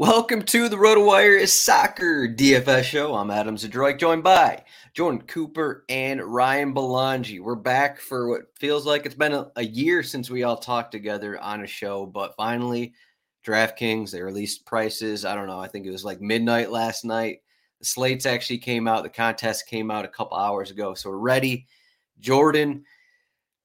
Welcome to the RotoWire is Soccer DFS show. I'm Adam Zdroik, joined by Jordan Cooper and Ryan Belongia. We're back for what feels like it's been a, a, year since we all talked together on a show, but finally, DraftKings, they released prices. I don't know, I think it was like midnight last night. The slates actually came out, the contest came out a couple hours ago, so we're ready. Jordan,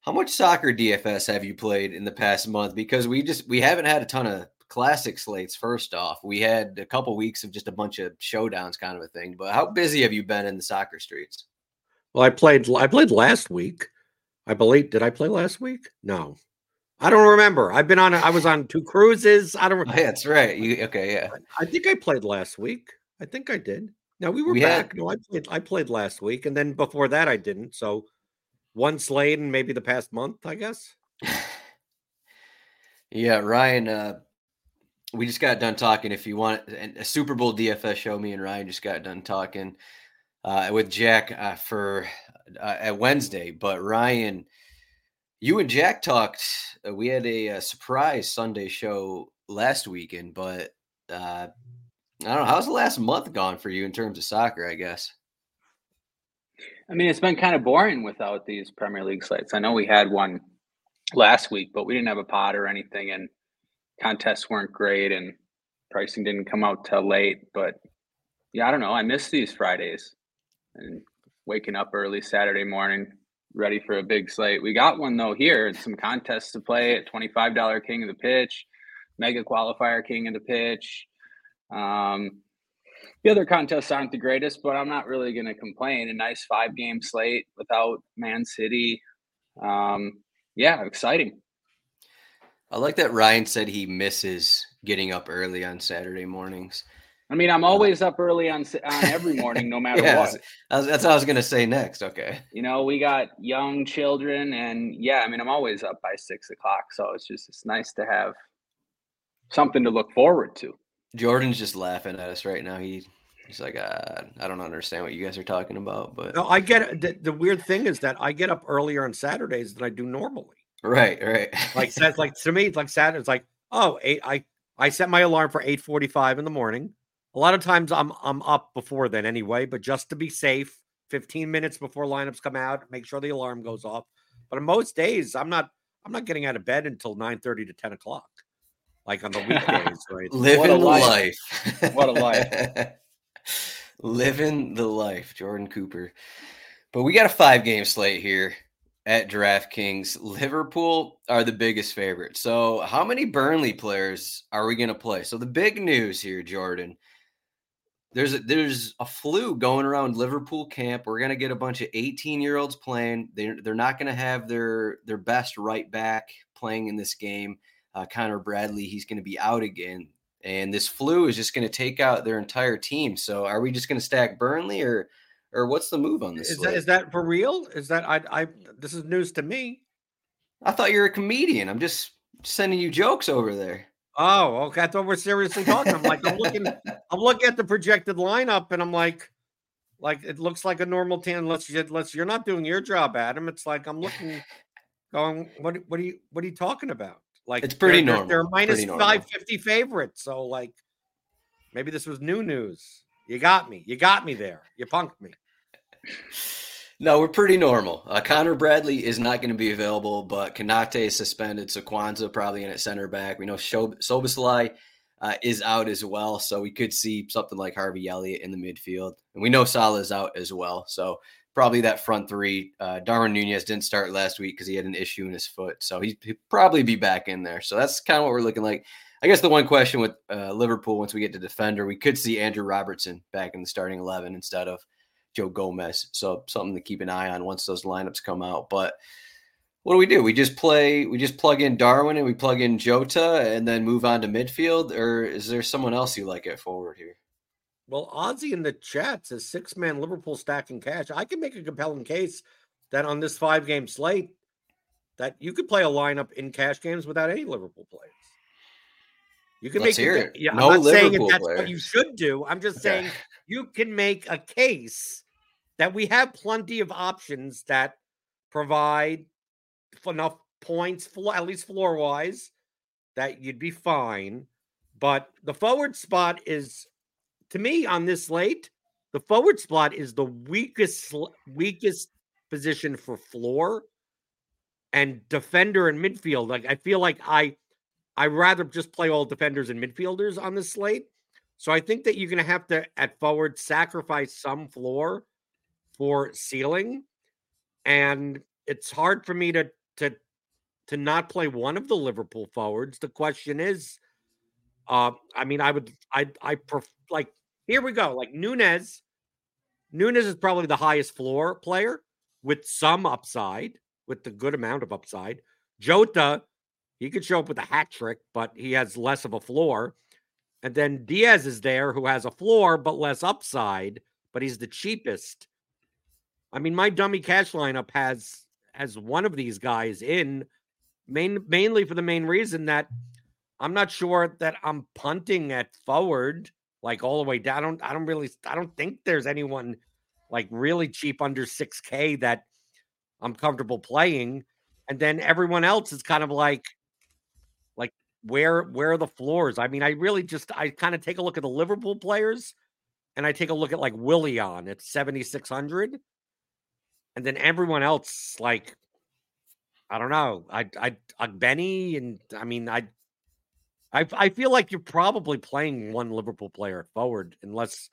how much soccer DFS have you played in the past month? Because we just we haven't had a ton of classic slates first off. We had a couple weeks of just a bunch of showdowns kind of a thing but how busy have you been in the soccer streets? Well i played i played last week i believe. Did i play last week? No. I don't remember. I've been on i was on two cruises. I don't oh, yeah, that's right. You, okay yeah. I, I, think i played last week. I think i did. Now we were we back. Had... no i played i played last week and then before that i didn't. So one slate and maybe the past month i guess. Yeah ryan uh we just got done talking. If you want a Super Bowl DFS show, me and Ryan just got done talking uh, with Jack uh, for uh, at Wednesday. But Ryan, you and Jack talked. Uh, we had a, a, surprise Sunday show last weekend, but uh, I don't know. How's the last month gone for you in terms of soccer? I guess. I mean, it's been kind of boring without these Premier League slates. I know we had one last week, but we didn't have a pot or anything, and contests weren't great and pricing didn't come out till late. But yeah, I don't know. I miss these Fridays and waking up early Saturday morning, ready for a big slate. We got one though here some contests to play at $25 King of the Pitch, Mega Qualifier King of the Pitch. Um, the other contests aren't the greatest, but I'm not really going to complain. A nice five game slate without Man City. Um, yeah, exciting. I like that Ryan said he misses getting up early on Saturday mornings. I mean, I'm uh, always up early on on every morning, no matter yeah, what. That's what I was going to say next. Okay. You know, we got young children, and yeah, I mean, I'm always up by six o'clock, so it's just it's nice to have something to look forward to. Jordan's just laughing at us right now. He he's like, uh, I don't understand what you guys are talking about, but no, I get it. The, the weird thing is that I get up earlier on Saturdays than I do normally. Right, right. like says like to me, it's like Saturday. It's like oh, eight. I I set my alarm for eight forty five in the morning. A lot of times I'm I'm up before then anyway, but just to be safe, fifteen minutes before lineups come out, make sure the alarm goes off. But on most days, I'm not I'm not getting out of bed until nine thirty to ten o'clock, like on the weekdays. Right, living the life. life. what a life. living the life, Jordan Cooper. But we got a five game slate here at DraftKings. Liverpool are the biggest favorite. So, how many Burnley players are we going to play? So, the big news here, Jordan, there's a, there's a flu going around Liverpool camp. We're going to get a bunch of 18 year olds playing. They they're not going to have their their best right back playing in this game. Uh, Connor Bradley, he's going to be out again. And this flu is just going to take out their entire team. So, are we just going to stack Burnley or or what's the move on this? Is that, is that for real? Is that I I this is news to me. I thought you were a comedian. I'm just sending you jokes over there. Oh, okay. I thought we're seriously talking. I'm like, I'm looking, I'm looking at the projected lineup, and I'm like, like it looks like a normal. Unless you, unless you're not doing your job, Adam. It's like I'm looking. going, what what are you what are you talking about? Like it's pretty they're, normal. They're, they're minus normal. 550 favorites. So like maybe this was new news. You got me. You got me there. You punked me. No, we're pretty normal. Uh, Connor Bradley is not going to be available, but Konaté is suspended, so Quansah probably in at center back. We know Shob- Szoboszlai uh, is out as well, so we could see something like Harvey Elliott in the midfield, and we know Salah is out as well. So probably that front three. Uh, Darwin Nunez didn't start last week because he had an issue in his foot, so he, he'd probably be back in there. So that's kind of what we're looking like. I guess the one question with uh, Liverpool once we get to defender, we could see Andrew Robertson back in the starting eleven instead of Joe Gomez. So something to keep an eye on once those lineups come out. But what do we do? We just play, we just plug in Darwin and we plug in Jota and then move on to midfield, or is there someone else you like at forward here? Well, Ozzy in the chat says six man Liverpool stacking cash. I can make a compelling case that on this five game slate, that you could play a lineup in cash games without any Liverpool players. You can Let's make hear it. Yeah, No I'm not saying Liverpool that that's players. what you should do. I'm just saying you can make a case that we have plenty of options that provide enough points, flo- at least floor wise, that you'd be fine. But the forward spot is, to me, on this slate, the forward spot is the weakest weakest position for floor and defender and midfield. Like I feel like I I rather just play all defenders and midfielders on this slate. So I think that you're going to have to at forward sacrifice some floor for ceiling, and it's hard for me to to to not play one of the Liverpool forwards. The question is, uh, I mean, I would I I pref- like here we go like Nunez. Nunez is probably the highest floor player with some upside, with the good amount of upside. Jota, he could show up with a hat trick, but he has less of a floor. And then Diaz is there who has a floor but less upside, but he's the cheapest. I mean, my dummy cash lineup has has one of these guys in main mainly for the main reason that I'm not sure that I'm punting at forward like all the way down. I don't I don't really I don't think there's anyone like really cheap under 6k that I'm comfortable playing. And then everyone else is kind of like like where where are the floors? I mean, I really just I kind of take a look at the Liverpool players and I take a look at like Willian at 7600 and then everyone else like I don't know. I I Benny and I mean I I I feel like you're probably playing one Liverpool player forward unless,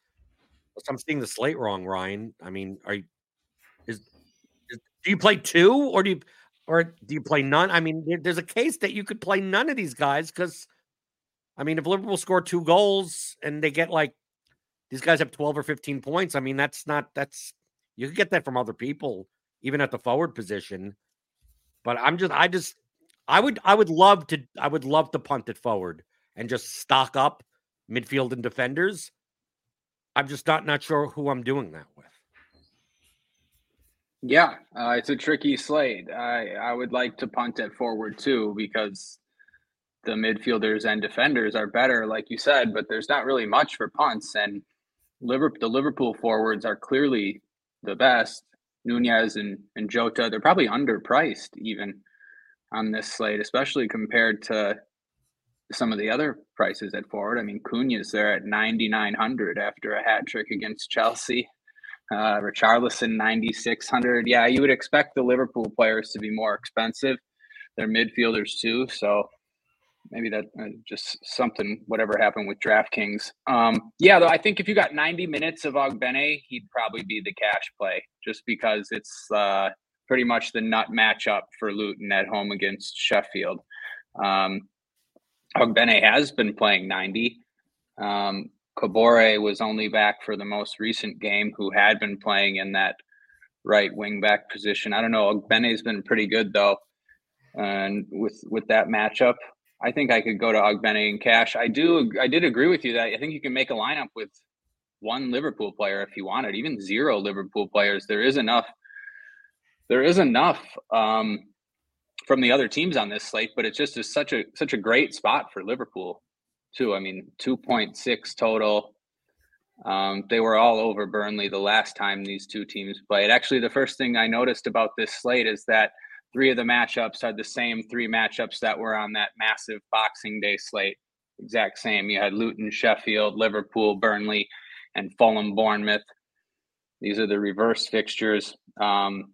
unless I'm seeing the slate wrong, Ryan. I mean, are you is, is do you play two or do you or do you play none? I mean, there's a case that you could play none of these guys because I mean, if Liverpool score two goals and they get like these guys have 12 or 15 points, I mean, that's not that's you could get that from other people, even at the forward position. But I'm just I just I would I would love to I would love to punt it forward and just stock up midfield and defenders. I'm just not not sure who I'm doing that with. Yeah, uh, it's a tricky slate. I I would like to punt it forward too because the midfielders and defenders are better, like you said, but there's not really much for punts. And Liverpool, the Liverpool forwards are clearly the best. Nunez and, and Jota, they're probably underpriced even on this slate, especially compared to some of the other prices at forward. I mean, Cunha's there at 9,900 after a hat trick against Chelsea. Uh, Richarlison, 9,600. Yeah, you would expect the Liverpool players to be more expensive. They're midfielders too. So maybe that uh, just something, whatever happened with DraftKings. Um, yeah, though, I think if you got 90 minutes of Ogbene, he'd probably be the cash play just because it's uh, pretty much the nut matchup for Luton at home against Sheffield. Um, Ogbene has been playing 90. Um, Kabore was only back for the most recent game, who had been playing in that right wing back position. I don't know. Ogbene's been pretty good though, and with with that matchup, I think I could go to Ogbene and cash. I do. I did agree with you that I think you can make a lineup with one Liverpool player if you wanted, even zero Liverpool players. There is enough. There is enough um, from the other teams on this slate, but it's just is such a such a great spot for Liverpool too. I mean, two point six total. Um, they were all over Burnley the last time these two teams played. Actually, the first thing I noticed about this slate is that three of the matchups are the same three matchups that were on that massive Boxing Day slate. Exact same. You had Luton, Sheffield, Liverpool, Burnley, and Fulham, Bournemouth. These are the reverse fixtures. Um,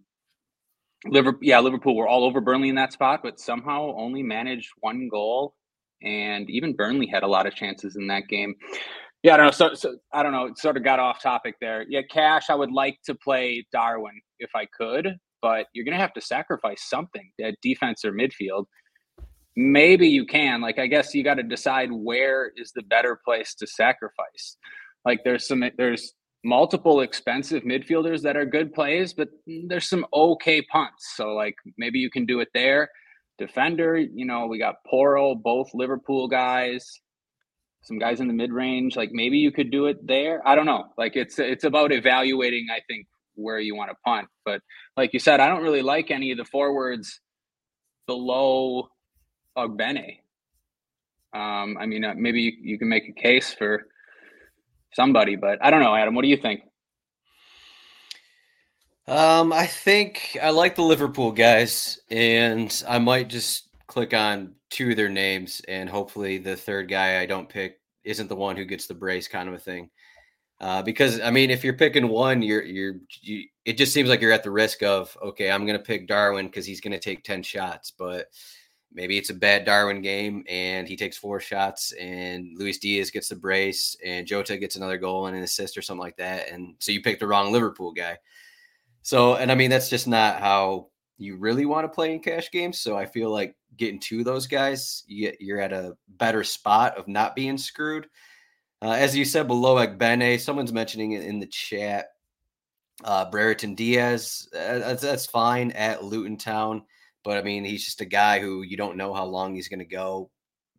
Liverpool, yeah, Liverpool were all over Burnley in that spot, but somehow only managed one goal. And even Burnley had a lot of chances in that game. Yeah, I don't know. So, so I don't know. It sort of got off topic there. Yeah, Cash. I would like to play Darwin if I could, but you're going to have to sacrifice something at defense or midfield. Maybe you can. Like, I guess you got to decide where is the better place to sacrifice. Like, there's some there's multiple expensive midfielders that are good plays, but there's some okay punts. So like maybe you can do it there. Defender, you know, we got Porro, both Liverpool guys, some guys in the mid range. Like maybe you could do it there. I don't know. Like it's it's about evaluating, I think, where you want to punt. But like you said, I don't really like any of the forwards below Ogbene. Um, I mean, uh, maybe you, you can make a case for somebody. But I don't know, Adam. What do you think? Um, I think I like the Liverpool guys, and I might just click on two of their names, and hopefully the third guy I don't pick isn't the one who gets the brace, kind of a thing. Uh, because I mean, if you're picking one, you're you're you, it just seems like you're at the risk of okay, I'm to pick Darwin because he's to take ten shots, but maybe it's a bad Darwin game and he takes four shots and Luis Diaz gets the brace and Jota gets another goal and an assist or something like that. And so you pick the wrong Liverpool guy. So, and I mean, that's just not how you really want to play in cash games. So I feel like getting to those guys, you you're at a better spot of not being screwed. Uh, as you said below, like Bene, someone's mentioning it in the chat. Uh, Brereton Diaz, uh, that's, that's fine at Luton Town. But I mean, he's just a guy who you don't know how long he's going to go.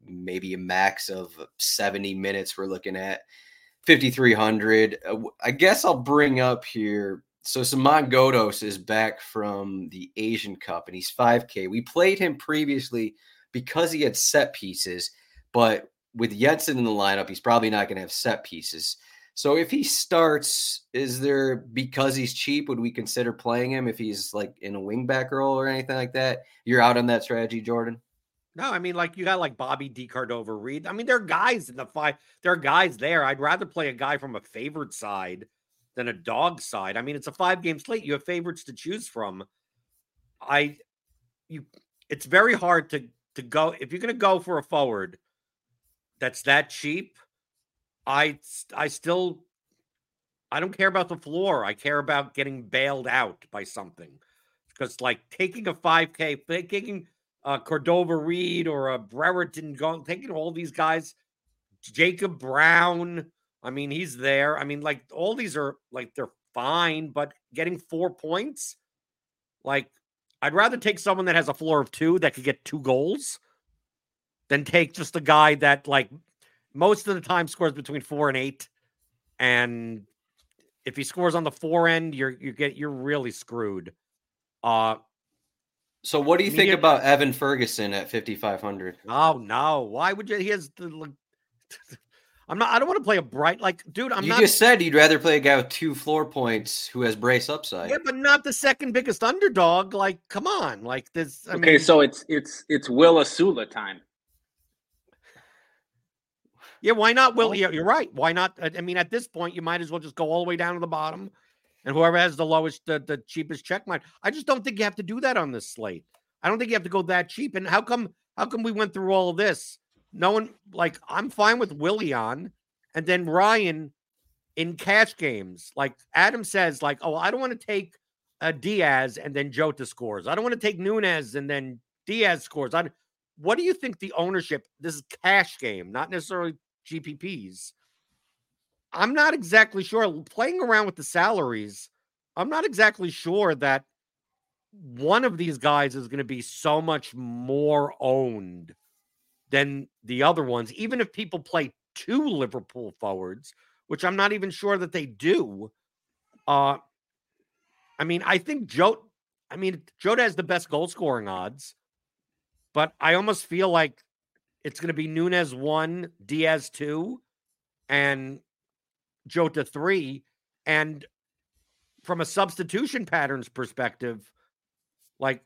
Maybe a max of 70 minutes. We're looking at 5,300. Uh, I guess I'll bring up here. So Saman Ghoddos is back from the Asian Cup and he's 5K. We played him previously because he had set pieces, but with Jensen in the lineup, he's probably not going to have set pieces. So if he starts, is there because he's cheap, would we consider playing him if he's like in a wingback role or anything like that? You're out on that strategy, Jordan. No, I mean, like you got like Bobby De Cordova Reid. I mean, there are guys in the five. There are guys there. I'd rather play a guy from a favored side than a dog side. I mean, it's a five game slate. You have favorites to choose from. I, you, it's very hard to to go if you're going to go for a forward that's that cheap I I still I don't care about the floor. I care about getting bailed out by something. Because like taking a 5K, taking a Cordova Reid or a Brereton, going taking all these guys, Jacob Brown. I mean, he's there. I mean, like all these are like they're fine, but getting four points, like I'd rather take someone that has a floor of two that could get two goals than take just a guy that like most of the time scores between four and eight. And if he scores on the four end, you're you get you're really screwed. Uh so what do you think about Evan Ferguson at 5500? Oh no. Why would you he has the I'm not I don't want to play a bright like dude, I'm you not just said you'd rather play a guy with two floor points who has brace upside. Yeah, but not the second biggest underdog. Like, come on. Like this I Okay, mean, so it's it's it's Will Osula time. Yeah, why not? Will, oh. yeah, you're right. Why not? I mean, at this point, you might as well just go all the way down to the bottom, and whoever has the lowest, the, the cheapest check might. I just don't think you have to do that on this slate. I don't think you have to go that cheap. And how come? How come we went through all of this? No one like I'm fine with Willian, and then Ryan in cash games. Like Adam says, like, oh, I don't want to take a Diaz and then Jota scores. I don't want to take Nunez and then Diaz scores. I, what do you think the ownership? This is cash game, not necessarily GPPs. I'm not exactly sure. Playing around with the salaries, I'm not exactly sure that one of these guys is going to be so much more owned than the other ones, even if people play two Liverpool forwards, which I'm not even sure that they do. Uh, I mean, I think Joe, I mean, Jota has the best goal scoring odds, but I almost feel like it's going to be Nunez one, Diaz two, and Jota three. And from a substitution patterns perspective, like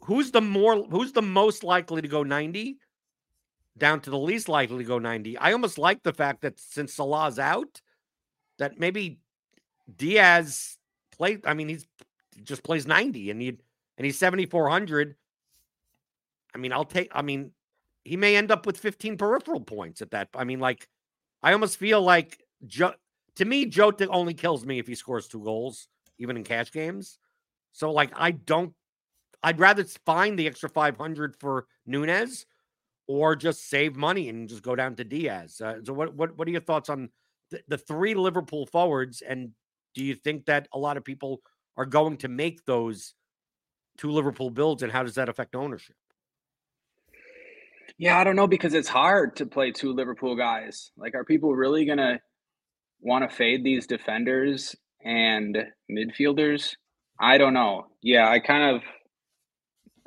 who's the more who's the most likely to go 90 down to the least likely to go 90. I almost like the fact that since Salah's out, that maybe Diaz play. I mean, he's just plays 90 and he and he's 7,400. I mean, I'll take, I mean, he may end up with 15 peripheral points at that. I mean, like, I almost feel like Joe, to me, Jota only kills me if he scores two goals, even in cash games. So, like, I don't, I'd rather find the extra 500 for Nunez or just save money and just go down to Diaz. Uh, so, what, what, what are your thoughts on the, the three Liverpool forwards? And do you think that a lot of people are going to make those two Liverpool builds, and how does that affect ownership? Yeah, I don't know because it's hard to play two Liverpool guys. Like, are people really gonna want to fade these defenders and midfielders? I don't know. Yeah, I kind of,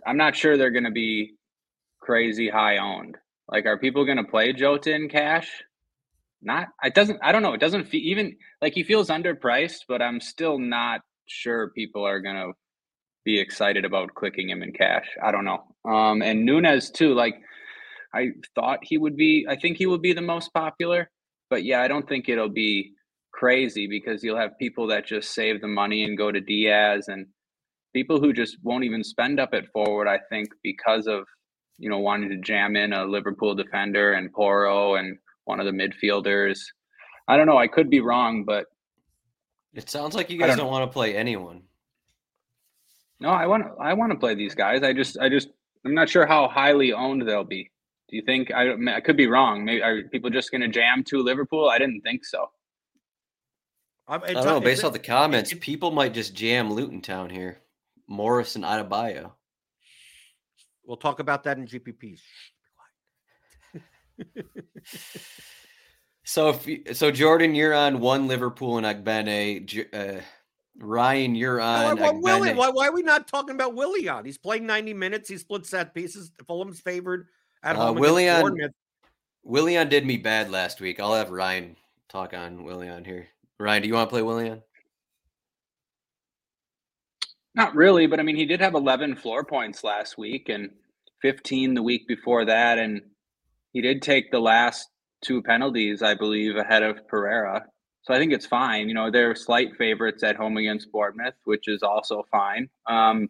I'm not sure they're gonna be crazy high owned. Like, are people gonna play Jota in cash? Not. It doesn't. I don't know. It doesn't feel even like he feels underpriced, but I'm still not sure people are gonna be excited about clicking him in cash. I don't know. Um, and Nunez too. Like I thought he would be. I think he would be the most popular. But yeah, I don't think it'll be crazy because you'll have people that just save the money and go to Diaz and people who just won't even spend up at forward. I think because of you know wanting to jam in a Liverpool defender and Porro and one of the midfielders. I don't know. I could be wrong, but it sounds like you guys don't, don't want to play anyone. No, I want to. I want to play these guys. I just, I just, I'm not sure how highly owned they'll be. Do you think I? I could be wrong. Maybe are people just going to jam to Liverpool? I didn't think so. I don't know. Based off the comments, it, people might just jam Luton Town here. Morris and Adebayo. We'll talk about that in GPPs. So if you, so, Jordan, you're on one Liverpool and Ogbene. Uh, Ryan, you're on. Why, why, Willie, why, why, are we not talking about Willian? He's playing 90 minutes. He split set pieces. Fulham's favored at uh, home. Willian, Willian did me bad last week. I'll have Ryan talk on Willian here. Ryan, do you want to play Willian? Not really, but I mean, he did have 11 floor points last week and 15 the week before that, and he did take the last two penalties, I believe, ahead of Pereira. So I think it's fine. You know, they're slight favorites at home against Bournemouth, which is also fine. Um,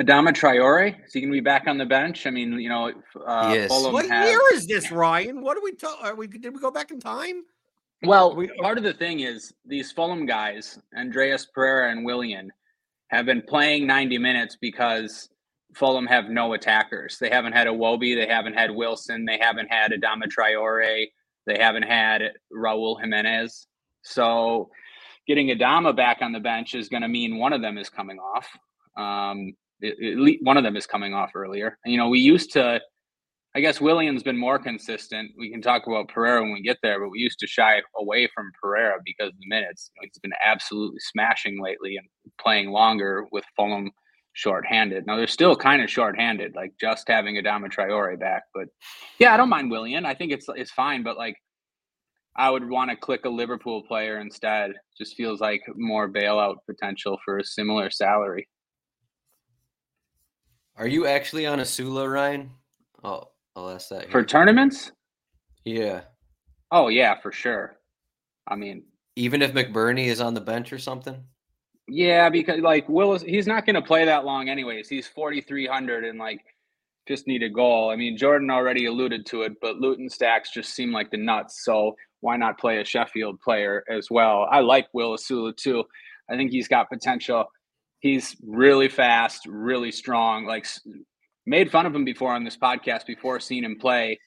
Adama Traore, is he going to be back on the bench? I mean, you know, uh, yes. what have... year is this, Ryan? What are we talking? We did we go back in time? Well, we, part of the thing is these Fulham guys, Andreas Pereira and Willian, have been playing 90 minutes because Fulham have no attackers. They haven't had Iwobi, they haven't had Wilson, they haven't had Adama Traore, they haven't had Raul Jimenez. So getting Adama back on the bench is going to mean one of them is coming off. Um, it, one of them is coming off earlier. You know, we used to, I guess Willian's been more consistent. We can talk about Pereira when we get there, but we used to shy away from Pereira because of the minutes. He's been absolutely smashing lately and playing longer with Fulham – shorthanded. Now they're still kind of shorthanded, like just having Adama Traore back. But yeah, I don't mind Willian. I think it's it's fine, but like I would want to click a Liverpool player instead. Just feels like more bailout potential for a similar salary. Are you actually on Osula, Ryan? Oh, I'll ask that. For tournaments? Yeah. Oh yeah, for sure. I mean, even if McBurnie is on the bench or something. Yeah, because like Willis, he's not going to play that long anyways. He's 4,300 and like just need a goal. I mean, Jordan already alluded to it, but Luton stacks just seem like the nuts. So why not play a Sheffield player as well? I like Will Osula too. I think he's got potential. He's really fast, really strong. Like made fun of him before on this podcast before seeing him play.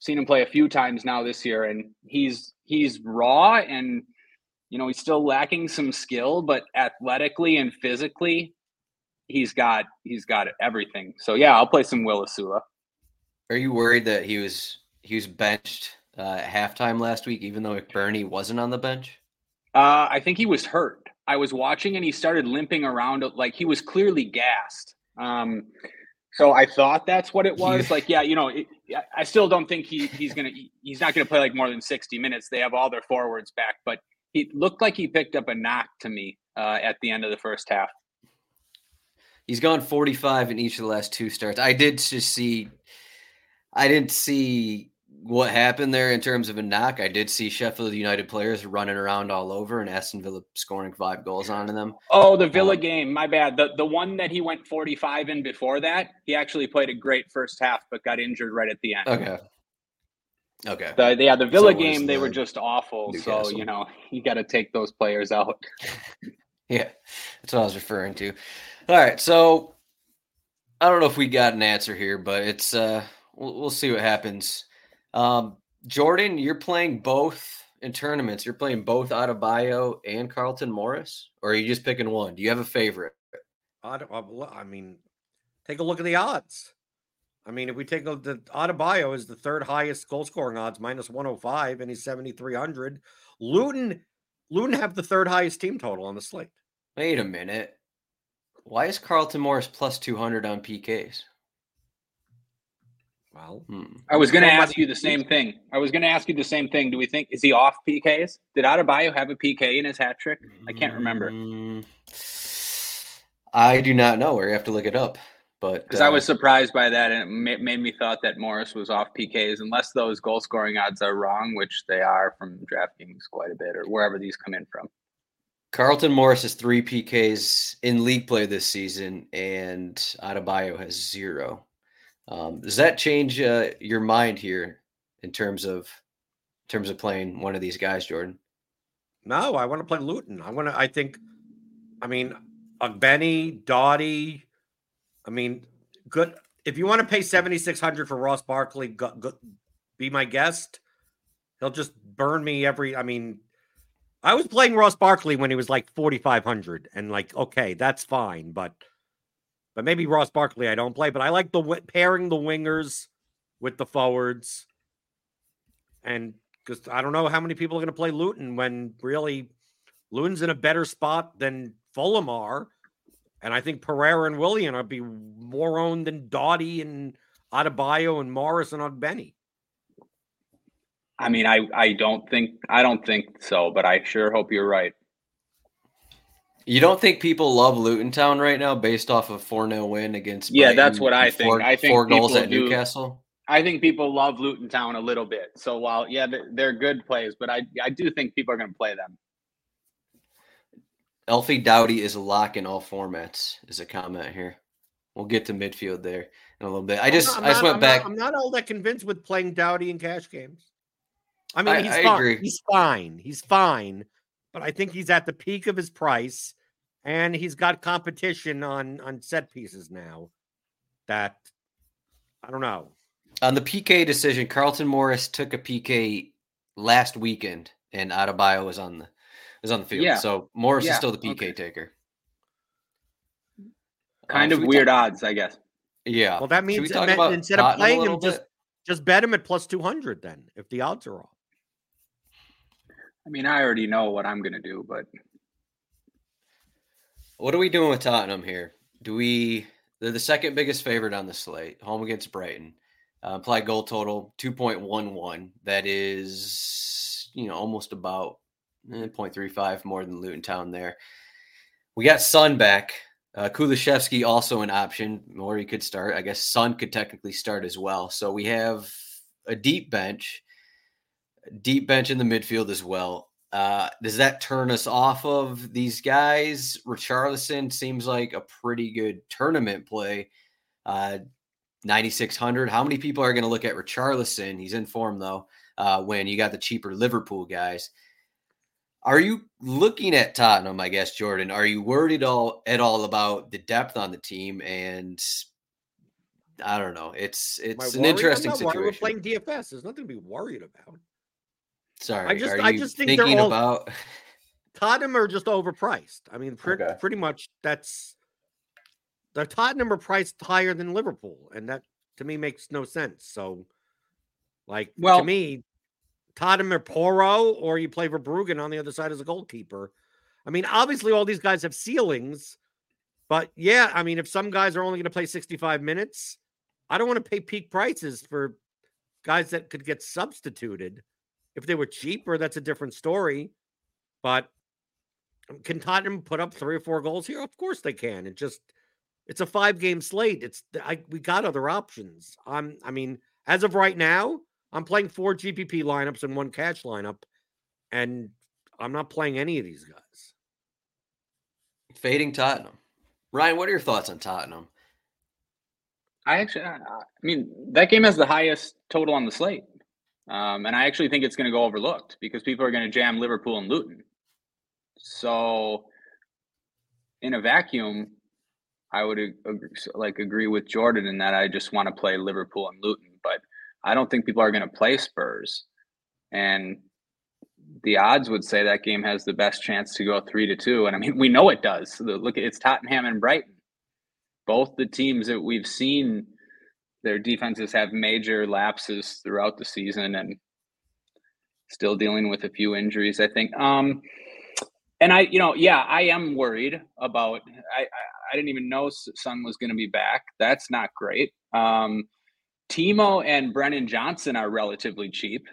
Seen him play a few times now this year, and he's he's raw and you know, he's still lacking some skill, but athletically and physically, he's got he's got everything. So yeah, I'll play some Will Osula. Are you worried that he was he was benched uh, at halftime last week, even though McBurnie wasn't on the bench? Uh, I think he was hurt. I was watching and he started limping around like he was clearly gassed. Um, so I thought that's what it was. like, yeah, you know, it, I still don't think he he's gonna he's not gonna play like more than sixty minutes. They have all their forwards back, but he looked like he picked up a knock to me uh, at the end of the first half. He's gone 45 in each of the last two starts. I did just see, I didn't see what happened there in terms of a knock. I did see Sheffield United players running around all over and Aston Villa scoring five goals onto them. Oh, the Villa um, game. My bad. The the one that he went 45 in before that, he actually played a great first half, but got injured right at the end. Okay. Okay. The, yeah, the Villa so game, they were just awful. Newcastle. So, you know, you got to take those players out. yeah, that's what I was referring to. All right. So, I don't know if we got an answer here, but it's, uh, we'll, we'll see what happens. Um, Jordan, you're playing both in tournaments. You're playing both Adebayo and Carlton Morris, or are you just picking one? Do you have a favorite? I I mean, take a look at the odds. I mean, if we take a, the Adebayo is the third highest goal scoring odds, minus 105, and he's 7,300. Luton, Luton have the third highest team total on the slate. Wait a minute. Why is Carlton Morris plus 200 on PKs? Well, hmm. I was going to ask you the same thing. I was going to ask you the same thing. Do we think is he off PKs? Did Adebayo have a PK in his hat trick? I can't remember. Mm, I do not know. We have to look it up. But because uh, I was surprised by that, and it made me thought that Morris was off PKs, unless those goal scoring odds are wrong, which they are from DraftKings quite a bit, or wherever these come in from. Carlton Morris has three PKs in league play this season, and Adebayo has zero. Um, does that change uh, your mind here in terms of in terms of playing one of these guys, Jordan? No, I want to play Luton. I want to. I think. I mean, Benny, Doughty. I mean, good. If you want to pay seventy six hundred for Ross Barkley, go, go, be my guest. He'll just burn me every. I mean, I was playing Ross Barkley when he was like forty five hundred, and like, okay, that's fine, but but maybe Ross Barkley I don't play. But I like the pairing the wingers with the forwards, and because I don't know how many people are going to play Luton when really Luton's in a better spot than Fulham are, and I think Pereira and Willian will be more owned than Doughty and Adebayo and Morris and Benny. I mean, I I don't think I don't think so, but I sure hope you're right. You don't think people love Luton Town right now based off of 4 0 win against Yeah, Brighton that's what I think. Four, I think four goals at do, Newcastle. I think people love Luton Town a little bit. So while yeah, they're, they're good plays, but I I do think people are going to play them. Alfie Doughty is a lock in all formats. Is a comment here. We'll get to midfield there in a little bit. I just I just went I'm back. Not, I'm not all that convinced with playing Dowdy in cash games. I mean, I, he's I fine. Agree. He's fine. He's fine but I think he's at the peak of his price, and he's got competition on on set pieces now. That I don't know. On the PK decision, Carlton Morris took a PK last weekend, and Adebayo was on the was on the field. Yeah. So Morris yeah. is still the PK okay. taker. Kind uh, of weird talk- odds, I guess. Yeah. Well, that means that instead of playing him, bit? just just bet him at plus two hundred. Then, if the odds are off. I mean, I already know what I'm going to do, but what are we doing with Tottenham here? Do we? They're the second biggest favorite on the slate, home against Brighton. Uh, goal total 2.11. That is, you know, almost about eh, 0.35 more than Luton Town there. We got Son back. Uh, Kulusevski also an option, or he could start. I guess Son could technically start as well. So we have a deep bench deep bench in the midfield as well. Uh, does that turn us off of these guys? Richarlison seems like a pretty good tournament play. Uh, 9,600. How many people are going to look at Richarlison? He's in form though. Uh, when you got the cheaper Liverpool guys, are you looking at Tottenham? I guess Jordan. Are you worried at all at all about the depth on the team? And I don't know. It's it's an interesting situation. We're playing DFS. There's nothing to be worried about. Sorry, I just I just think they're all about Tottenham are just overpriced. I mean, pretty, okay. pretty much that's the Tottenham are priced higher than Liverpool, and that to me makes no sense. So, like well, to me, Tottenham or Porro, or you play Verbruggen on the other side as a goalkeeper. I mean, obviously, all these guys have ceilings, but yeah, I mean, if some guys are only going to play 65 minutes, I don't want to pay peak prices for guys that could get substituted. If they were cheaper, that's a different story. But um, can Tottenham put up three or four goals here? Of course they can. It just It's a five game slate. It's I, we got other options. I'm I mean, as of right now, I'm playing four GPP lineups and one cash lineup, and I'm not playing any of these guys. Fading Tottenham. Ryan, what are your thoughts on Tottenham? I actually, I mean, that game has the highest total on the slate. Um, and I actually think it's going to go overlooked because people are going to jam Liverpool and Luton. So, in a vacuum, I would like agree with Jordan in that I just want to play Liverpool and Luton, but I don't think people are going to play Spurs. And the odds would say that game has the best chance to go three to two. And I mean, we know it does. Look, it's Tottenham and Brighton. Both the teams that we've seen their defenses have major lapses throughout the season and still dealing with a few injuries, I think. Um, and I, you know, yeah, I am worried about. I I, I didn't even know Son was going to be back. That's not great. Um, Timo and Brennan Johnson are relatively cheap.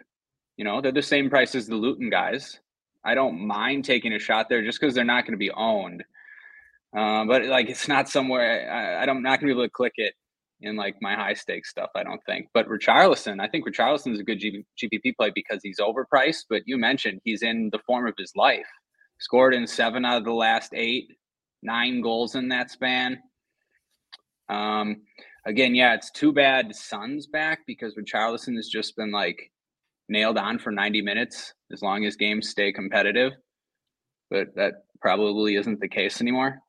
You know, they're the same price as the Luton guys. I don't mind taking a shot there just because they're not going to be owned. Uh, but like, it's not somewhere I, I don't, not going to be able to click it in like my high stakes stuff. I don't think. But Richarlison, I think Richarlison is a good G- GPP play because he's overpriced. But you mentioned he's in the form of his life. Scored in seven out of the last eight, nine goals in that span. Um, again, yeah, it's too bad Son's back because Richarlison has just been like nailed on for 90 minutes as long as games stay competitive. But that probably isn't the case anymore.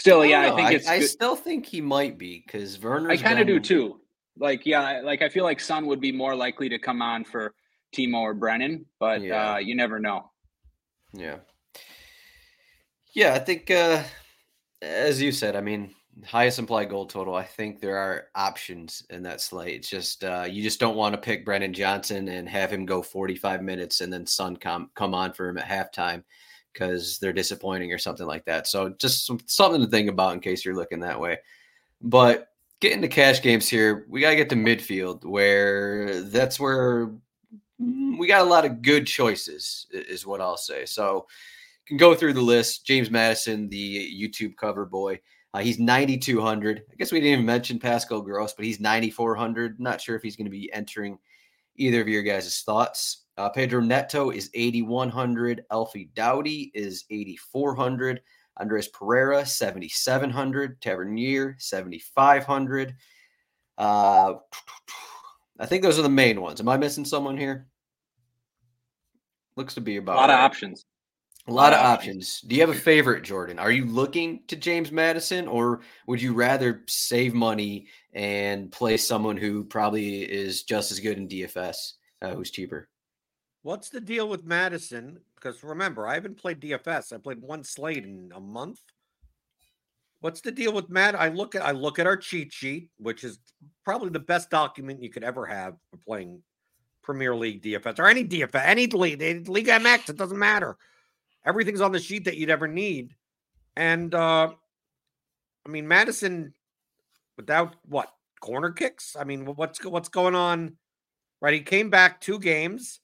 Still, yeah, I, I think I, it's. I still think he might be because Werner. I kind of do too. Like, yeah, like I feel like Son would be more likely to come on for Timo or Brennan, but yeah. uh, you never know. Yeah. Yeah, I think, uh, as you said, I mean, highest implied goal total. I think there are options in that slate. It's just uh, you just don't want to pick Brennan Johnson and have him go 45 minutes and then Son come come on for him at halftime because they're disappointing or something like that. So just some, something to think about in case you're looking that way. But getting to cash games here, we got to get to midfield where that's where we got a lot of good choices, is what I'll say. So can go through the list. James Maddison, the YouTube cover boy. Uh, he's 9,200. I guess we didn't even mention Pascal Gross, but he's 9,400. Not sure if he's going to be entering either of your guys' thoughts. Uh, Pedro Neto is 8,100. Alfie Doughty is 8,400. Andreas Pereira, 7,700. Tavernier, 7,500. Uh, I think those are the main ones. Am I missing someone here? Looks to be about a lot right. of options. A lot of options. Do you have a favorite, Jordan? Are you looking to James Maddison, or would you rather save money and play someone who probably is just as good in DFS, uh, who's cheaper? What's the deal with Maddison? Because remember, I haven't played DFS. I played one slate in a month. What's the deal with Matt? I look at I look at our cheat sheet, which is probably the best document you could ever have for playing Premier League DFS or any DFS, any league, League MX. It doesn't matter. Everything's on the sheet that you'd ever need. And uh I mean, Maddison, without what corner kicks? I mean, what's what's going on? Right, he came back two games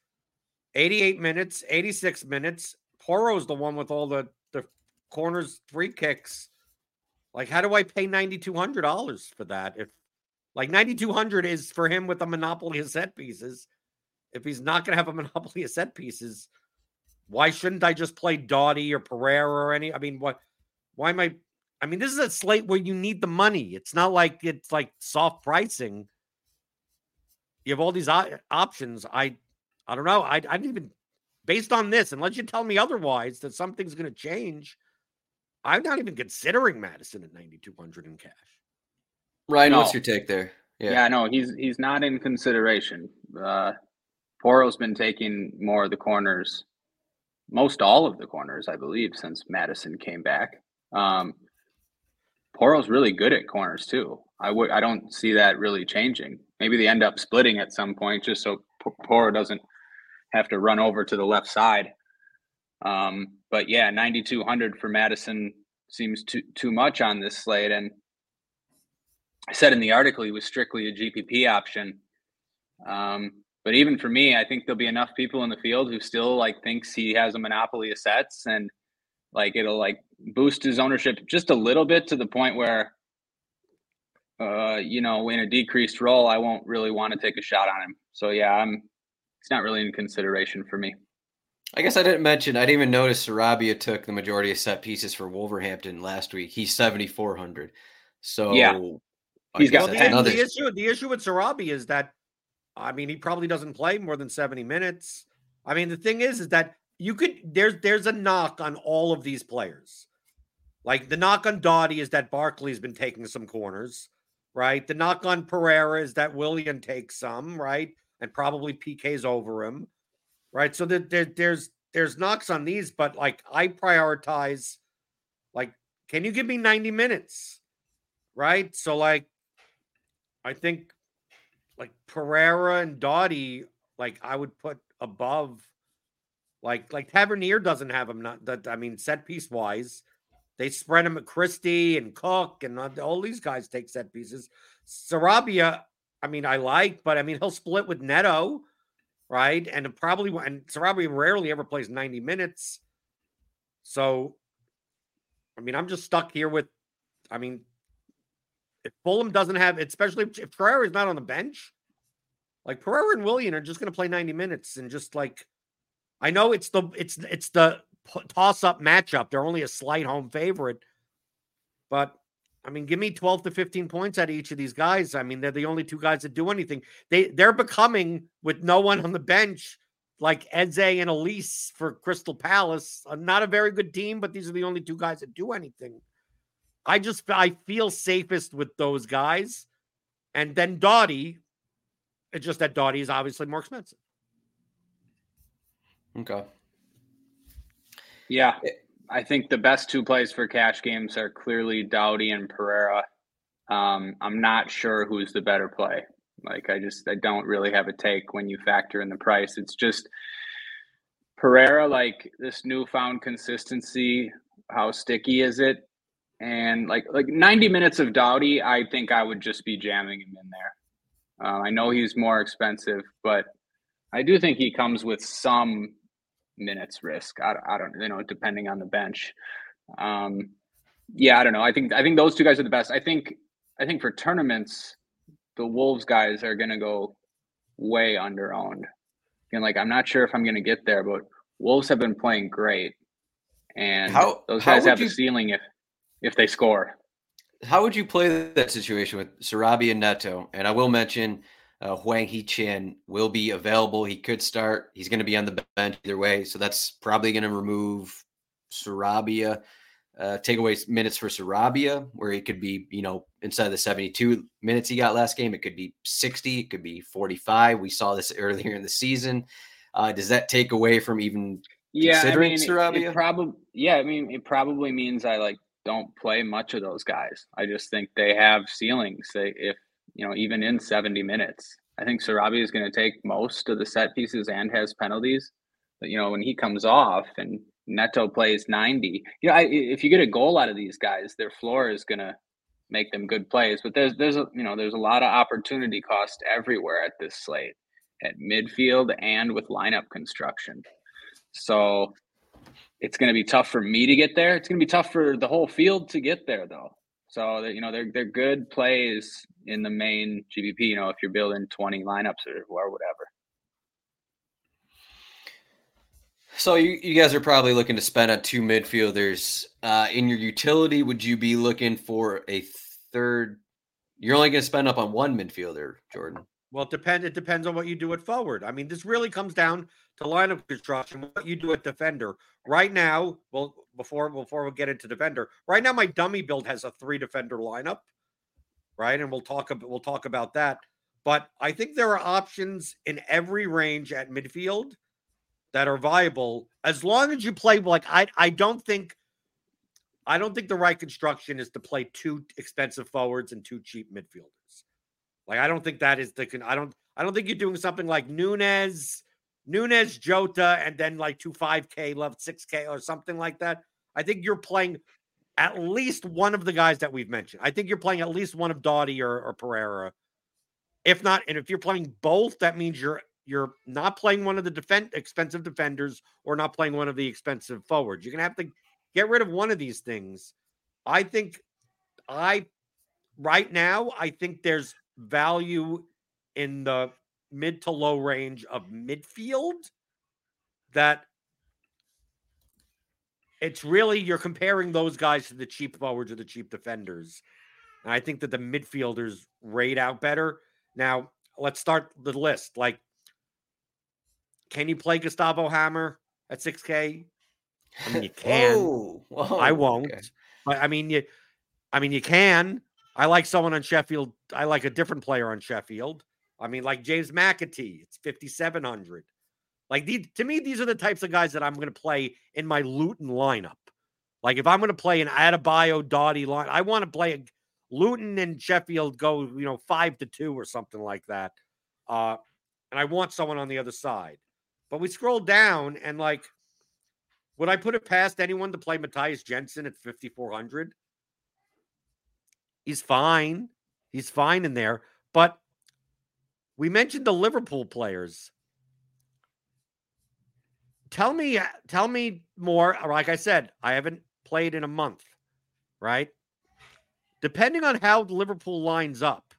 88 minutes, 86 minutes. Porro's the one with all the the corners, free kicks. Like, how do I pay ninety two hundred dollars for that? If like ninety two hundred is for him with a monopoly of set pieces. If he's not going to have a monopoly of set pieces, why shouldn't I just play Doughty or Pereira or any? I mean, what? Why am I? I mean, this is a slate where you need the money. It's not like it's like soft pricing. You have all these options. I I don't know. I, I didn't even, based on this, unless you tell me otherwise that something's going to change, I'm not even considering Maddison at 9,200 in cash. Ryan, no. what's your take there? Yeah. yeah, no, he's he's not in consideration. Uh, Porro's been taking more of the corners, most all of the corners, I believe, since Maddison came back. Um, Porro's really good at corners too. I would I don't see that really changing. Maybe they end up splitting at some point just so Porro doesn't have to run over to the left side. Um, but yeah, 9,200 for Maddison seems too too much on this slate. And I said in the article he was strictly a GPP option. Um, but even for me, I think there'll be enough people in the field who still like thinks he has a monopoly of sets and like it'll like boost his ownership just a little bit to the point where uh, you know, in a decreased role, I won't really want to take a shot on him. So yeah, I'm. It's not really in consideration for me. I guess I didn't mention. I didn't even notice Sarabia took the majority of set pieces for Wolverhampton last week. He's seventy four hundred. So yeah, he's got the, another... the issue. The issue with Sarabia is that, I mean, he probably doesn't play more than seventy minutes. I mean, the thing is, is that you could there's there's a knock on all of these players. Like the knock on Doughty is that Barkley's been taking some corners, right? The knock on Pereira is that Willian takes some, right? And probably PK's over him, right? So that there, there's there's knocks on these, but like I prioritize, like, can you give me 90 minutes, right? So like, I think like Pereira and Doughty, like I would put above like like Tavernier doesn't have him not that I mean set piece wise. They spread him at Christie and Cook and uh, all these guys take set pieces. Sarabia, I mean, I like, but I mean he'll split with Neto, right? And probably and Sarabia rarely ever plays 90 minutes. So I mean, I'm just stuck here with I mean, if Fulham doesn't have, especially if Pereira is not on the bench, like Pereira and Willian are just going to play 90 minutes and just like I know it's the it's it's the toss up matchup. They're only a slight home favorite, but I mean, give me 12 to 15 points out of each of these guys. I mean, they're the only two guys that do anything. They they're becoming with no one on the bench like Eze and Olise for Crystal Palace. Uh, not a very good team, but these are the only two guys that do anything. I just I feel safest with those guys. And then Doughty, it's just that Doughty is obviously more expensive. Okay. Yeah. I think the best two plays for cash games are clearly Doughty and Pereira. Um, I'm not sure who's the better play. Like I just I don't really have a take when you factor in the price. It's just Pereira, like this newfound consistency. How sticky is it? And like like 90 minutes of Doughty, I think I would just be jamming him in there. Uh, I know he's more expensive, but I do think he comes with some minutes risk. I, I don't you know depending on the bench. Um, yeah, I don't know. I think I think those two guys are the best. I think I think for tournaments, the Wolves guys are going to go way under owned. And like I'm not sure if I'm going to get there, but Wolves have been playing great, and how, those guys have you, the ceiling if if they score. How would you play that situation with Sarabia and Neto? And I will mention uh, Hwang Hee-chan will be available. He could start. He's going to be on the bench either way. So that's probably going to remove Sarabia, uh, take away minutes for Sarabia, where he could be, you know, inside the 72 minutes he got last game. It could be 60, it could be 45. We saw this earlier in the season. Uh, does that take away from even yeah, considering I mean, Sarabia? Probably, yeah. I mean, it probably means I like don't play much of those guys. I just think they have ceilings. They, if you know, even in 70 minutes. I think Sarabia is going to take most of the set pieces and has penalties. But, you know, when he comes off and Neto plays 90, you know, I, if you get a goal out of these guys, their floor is going to make them good plays. But there's, there's, a, you know, there's a lot of opportunity cost everywhere at this slate at midfield and with lineup construction. So it's going to be tough for me to get there. It's going to be tough for the whole field to get there, though. So you know they're they're good plays in the main GPP. You know if you're building 20 lineups or, or whatever. So you, you guys are probably looking to spend on two midfielders. Uh, in your utility, would you be looking for a third? You're only going to spend up on one midfielder, Jordan. Well, it depends. It depends on what you do at forward. I mean, this really comes down to lineup construction. What you do at defender. Right now, well, before before we get into defender. Right now, my dummy build has a three defender lineup, right? And we'll talk about we'll talk about that. But I think there are options in every range at midfield that are viable as long as you play like I I don't think I don't think the right construction is to play two expensive forwards and two cheap midfielders. Like I don't think that is the I don't I don't think you're doing something like Nunez Nunez, Jota, and then like two 5K, love 6K or something like that. I think you're playing at least one of the guys that we've mentioned. I think you're playing at least one of Doughty or, or Pereira. If not, and if you're playing both, that means you're you're not playing one of the defend expensive defenders or not playing one of the expensive forwards. You're gonna have to get rid of one of these things. I think I right now, I think there's value in the mid to low range of midfield that it's really you're comparing those guys to the cheap forwards or the cheap defenders. And I think that the midfielders rate out better. Now, let's start the list. Like, can you play Gustavo Hamer at 6K? I mean, you can. Whoa, whoa, I won't. okay. But I mean, you, I mean, you can. I like someone on Sheffield. I like a different player on Sheffield. I mean, like James McAtee. It's fifty seven hundred. Like these, to me, these are the types of guys that I'm going to play in my Luton lineup. Like if I'm going to play an Adebayo Doughty line, I want to play a Luton and Sheffield go, you know, five to two or something like that. Uh, and I want someone on the other side. But we scroll down and like, would I put it past anyone to play Mathias Jensen at 5,400? He's fine. He's fine in there. But we mentioned the Liverpool players. Tell me, uh, tell me more. Uh, like I said, I haven't played in a month, right? Depending on how Liverpool lines up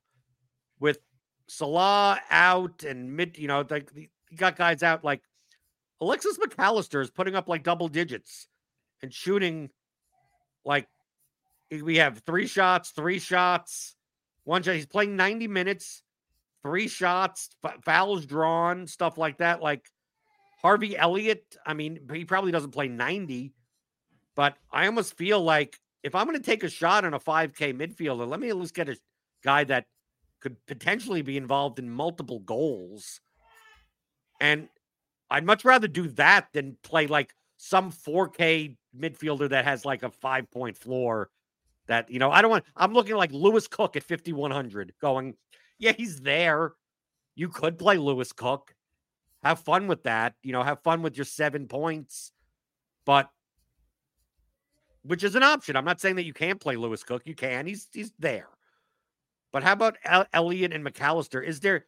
with Salah out and mid, you know, like got guys out like Alexis Mac Allister is putting up like double digits and shooting like we have three shots, three shots, one shot. He's playing 90 minutes, three shots, fouls drawn, stuff like that. Like Harvey Elliott, I mean, he probably doesn't play 90, but I almost feel like if I'm going to take a shot on a 5K midfielder, let me at least get a guy that could potentially be involved in multiple goals. And I'd much rather do that than play like some 4K midfielder that has like a five point floor. That, you know, I don't want, I'm looking like Lewis Cook at 5,100 going, yeah, he's there. You could play Lewis Cook. Have fun with that. You know, have fun with your seven points. But, which is an option. I'm not saying that you can't play Lewis Cook. You can. He's he's there. But how about El- Elliott and Mac Allister? Is there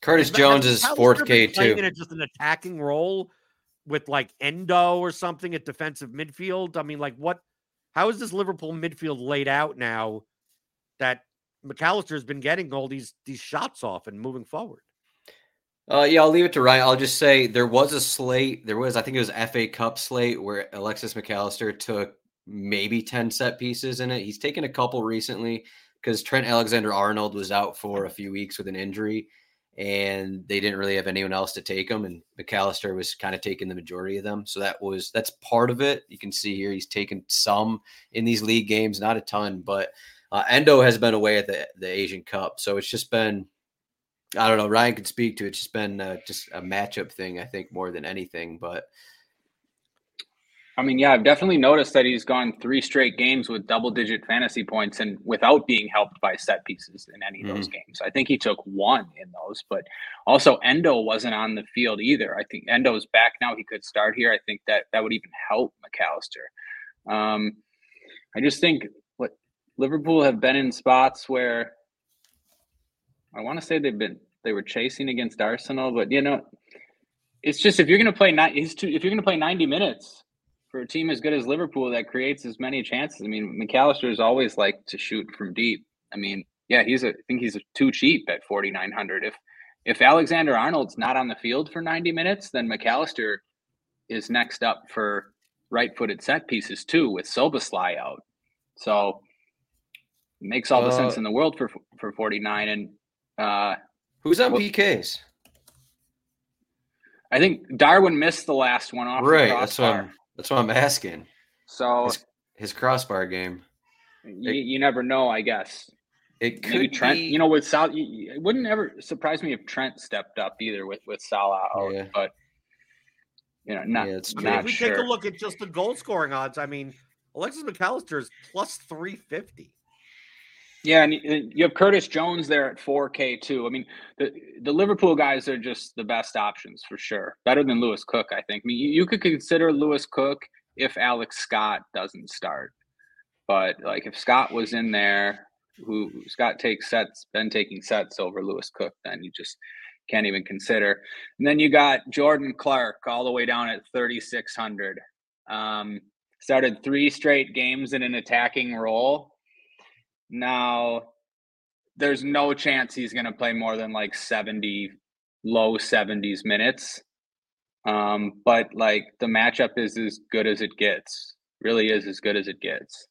Curtis has Jones is fourth K playing too. In a, just an attacking role with like Endo or something at defensive midfield. I mean, like what? How is this Liverpool midfield laid out now that Mac Allister has been getting all these these shots off and moving forward? Uh, yeah, I'll leave it to Ryan. I'll just say there was a slate. There was, I think it was FA Cup slate where Alexis Mac Allister took maybe 10 set pieces in it. He's taken a couple recently because Trent Alexander Arnold was out for a few weeks with an injury and they didn't really have anyone else to take him. And Mac Allister was kind of taking the majority of them. So that was, that's part of it. You can see here he's taken some in these league games, not a ton, but uh, Endo has been away at the, the Asian Cup. So it's just been, I don't know. Ryan could speak to it. It's just been uh, just a matchup thing, I think, more than anything. But I mean, yeah, I've definitely noticed that he's gone three straight games with double digit fantasy points and without being helped by set pieces in any of those games. I think he took one in those, but also Endo wasn't on the field either. I think Endo's back now. He could start here. I think that that would even help Mac Allister. Um, I just think Liverpool have been in spots where I want to say they've been they were chasing against Arsenal, but you know, it's just if you're going to play if you're going to play 90 minutes for a team as good as Liverpool that creates as many chances. I mean, Mac Allister is always like to shoot from deep. I mean, yeah, he's a I think he's too cheap at 4900. If if Alexander Arnold's not on the field for 90 minutes, then Mac Allister is next up for right-footed set pieces too with Szoboszlai out. So makes all the Uh, sense in the world for for 49 and uh who's on Well- PKs? I think Darwin missed the last one off Right. That's what. I'm, that's what I'm asking. So His, his crossbar game. you, you never know, I guess. It could Maybe Trent, be, you know, with Sal, you- you- it wouldn't ever surprise me if Trent stepped up either with with Salah out, Yeah. but you know, not Yeah, it's true. not if we sure. take a look at just the goal scoring odds, I mean, Alexis Mac Allister is plus 350. Yeah, and you you have Curtis Jones there at 4K too. I mean, the the Liverpool guys are just the best options for sure. Better than Lewis Cook, I think. I mean, you, you could consider Lewis Cook if Alex Scott doesn't start. But like if Scott was in there, who Scott takes sets, been taking sets over Lewis Cook, then you just can't even consider. And then you got Jordan Clark all the way down at 3600. Um, started three straight games in an attacking role Now, there's no chance he's going to play more than like 70, low 70s minutes. Um, but like the matchup is as good as it gets. Really is as good as it gets.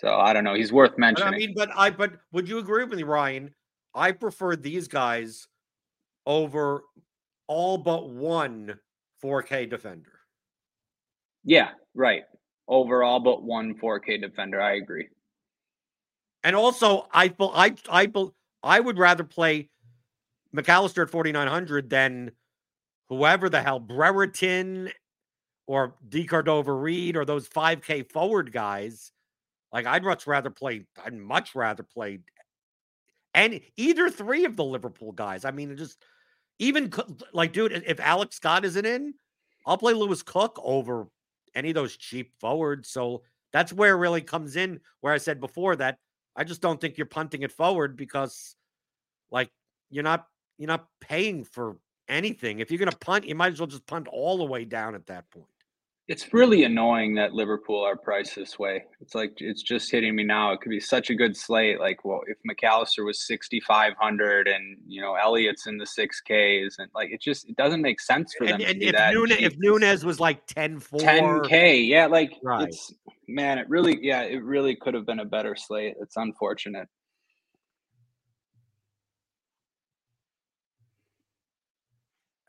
So I don't know. He's worth mentioning. But I mean, but I but would you agree with me, Ryan? I prefer these guys over all but one 4K defender. Yeah, right. Overall, but one 4K defender. I agree. And also, I I I I would rather play Mac Allister at 4900 than whoever the hell Brereton or D Cordova Reid or those 5K forward guys. Like I'd much rather play. I'd much rather play and either three of the Liverpool guys. I mean, just even like, dude, if Alex Scott isn't in, I'll play Lewis Cook over any of those cheap forwards. So that's where it really comes in. Where I said before that I just don't think you're punting it forward because, like, you're not you're not paying for anything. If you're going to punt, you might as well just punt all the way down at that point. It's really annoying that Liverpool are priced this way. It's like it's just hitting me now. It could be such a good slate. Like, well, if Mac Allister was sixty five hundred and you know Elliott's in the six Ks and like it just it doesn't make sense for them. And, and if, Nunez, if Nunez was like 10 10 K, yeah, like right. it's man, it really yeah, it really could have been a better slate. It's unfortunate.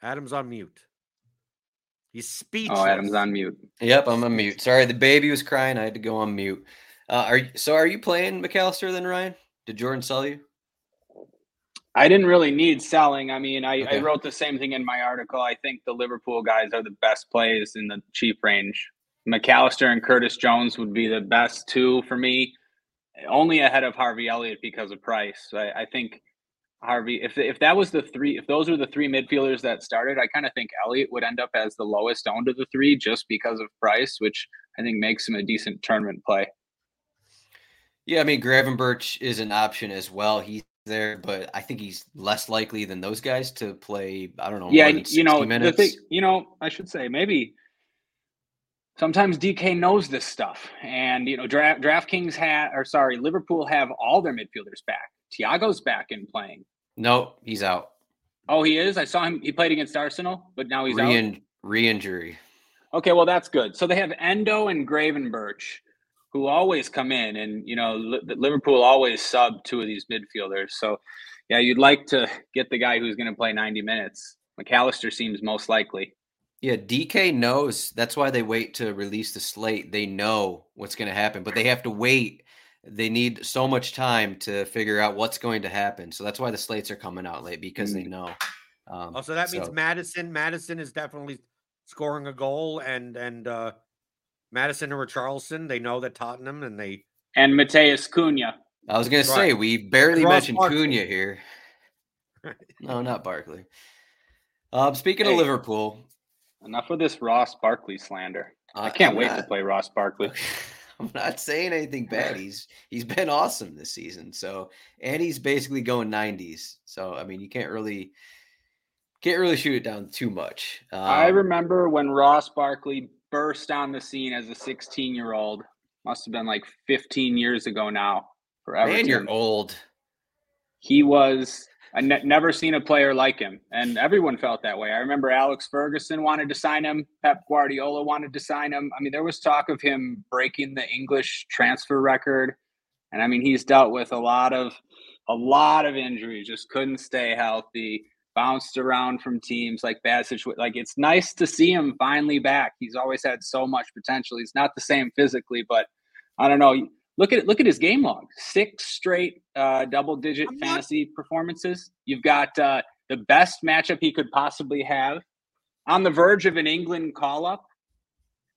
Adam's on mute. He's speechless. Oh, Adam's on mute. Yep, I'm on mute. Sorry, the baby was crying. I had to go on mute. Uh, are so? Are you playing Mac Allister then, Ryan? Did Jordan sell you? I didn't really need selling. I mean, I, okay. I wrote the same thing in my article. I think the Liverpool guys are the best plays in the cheap range. Mac Allister and Curtis Jones would be the best two for me, only ahead of Harvey Elliott because of price. I, I think Harvey, if if that was the three, if those were the three midfielders that started, I kind of think Elliott would end up as the lowest owned of the three just because of price, which I think makes him a decent tournament play. Yeah, I mean Gravenberch is an option as well. He's there, but I think he's less likely than those guys to play. I don't know. Yeah, you know, minutes. the thing, you know, I should say maybe sometimes DK knows this stuff, and you know, draft DraftKings had, or sorry, Liverpool have all their midfielders back. Thiago's back and playing. No, he's out. Oh, he is. I saw him. He played against Arsenal, but now he's Re- out. Re-injury. Okay, well that's good. So they have Endo and Gravenberch, who always come in, and you know Liverpool always sub two of these midfielders. So yeah, you'd like to get the guy who's going to play 90 minutes. Mac Allister seems most likely. Yeah, DK knows. That's why they wait to release the slate. They know what's going to happen, but they have to wait they need so much time to figure out what's going to happen. So that's why the slates are coming out late because they mm. know. Um, oh, so that means Madison. Maddison. Maddison is definitely scoring a goal, and and uh, Maddison or Richarlison. They know that Tottenham and they and Matheus Cunha. I was going to say we barely mentioned Barkley. Cunha here. no, not Barkley. Um, speaking hey, of Liverpool, enough of this Ross Barkley slander. Uh, I can't I'm wait not... to play Ross Barkley. I'm not saying anything bad. He's he's been awesome this season. So and he's basically going 90s. So I mean, you can't really can't really shoot it down too much. Um, I remember when Ross Barkley burst on the scene as a 16 year old. Must have been like 15 years ago now. Forever. Man, you're old. He was I ne- never seen a player like him, and everyone felt that way. I remember Alex Ferguson wanted to sign him, Pep Guardiola wanted to sign him. I mean, there was talk of him breaking the English transfer record, and I mean, he's dealt with a lot of a lot of injuries, just couldn't stay healthy, bounced around from teams like bad situation. Like it's nice to see him finally back. He's always had so much potential. He's not the same physically, but I don't know. Look at look at his game log. Six straight uh, double digit fantasy performances. You've got uh, the best matchup he could possibly have. On the verge of an England call up.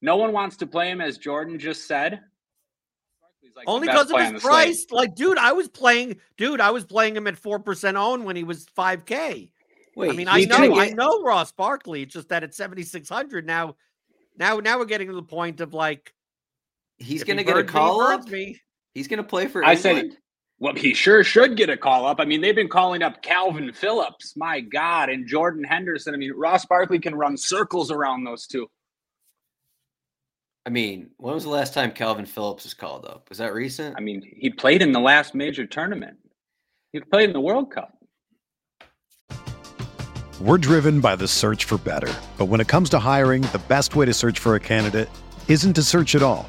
No one wants to play him, as Jordan just said. Like Only because of his price. Slate. Like, dude, I was playing, dude, I was playing him at four percent own when he was five K. Wait, I mean, I know, I know Ross Barkley. It's just that at seventy six hundred now, now, now we're getting to the point of like He's going to get a call up. Me. He's going to play for. I said, well, he sure should get a call up. I mean, they've been calling up Kalvin Phillips, my God, and Jordan Henderson. I mean, Ross Barkley can run circles around those two. I mean, when was the last time Kalvin Phillips was called up? Was that recent? I mean, he played in the last major tournament. He played in the World Cup. We're driven by the search for better. But when it comes to hiring, the best way to search for a candidate isn't to search at all.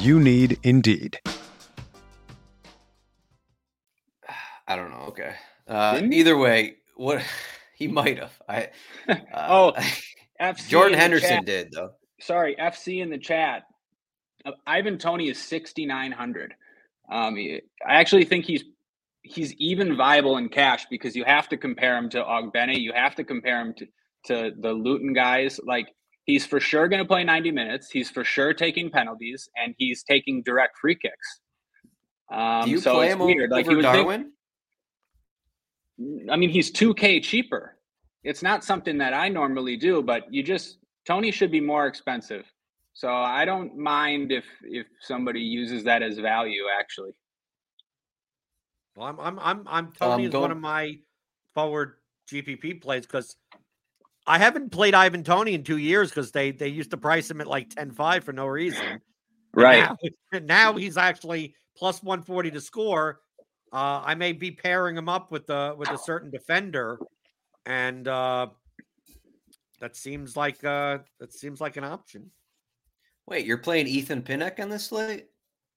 You need Indeed. I don't know. Okay. Uh, either way, what he might have. I uh, oh, FC Jordan Henderson did though. Sorry, FC in the chat. Uh, Ivan Toney is sixty nine hundred. Um, I actually think he's he's even viable in cash because you have to compare him to Ogbene. You have to compare him to to the Luton guys. Like he's for sure going to play ninety minutes. He's for sure taking penalties and he's taking direct free kicks. Um, Do you so play him weird. over like, Darwin? I mean, he's 2K cheaper. It's not something that I normally do, but you just Toney should be more expensive. So I don't mind if if somebody uses that as value actually. Well, I'm I'm I'm I'm Toney um, is one of my forward GPP plays because I haven't played Ivan Toney in two years because they they used to price him at like 10-5 for no reason. Right. Now, now, he's actually plus 140 to score. Uh, I may be pairing him up with the with a certain defender, and uh, that seems like uh, that seems like an option. Wait, you're playing Ethan Pinnock on this slate?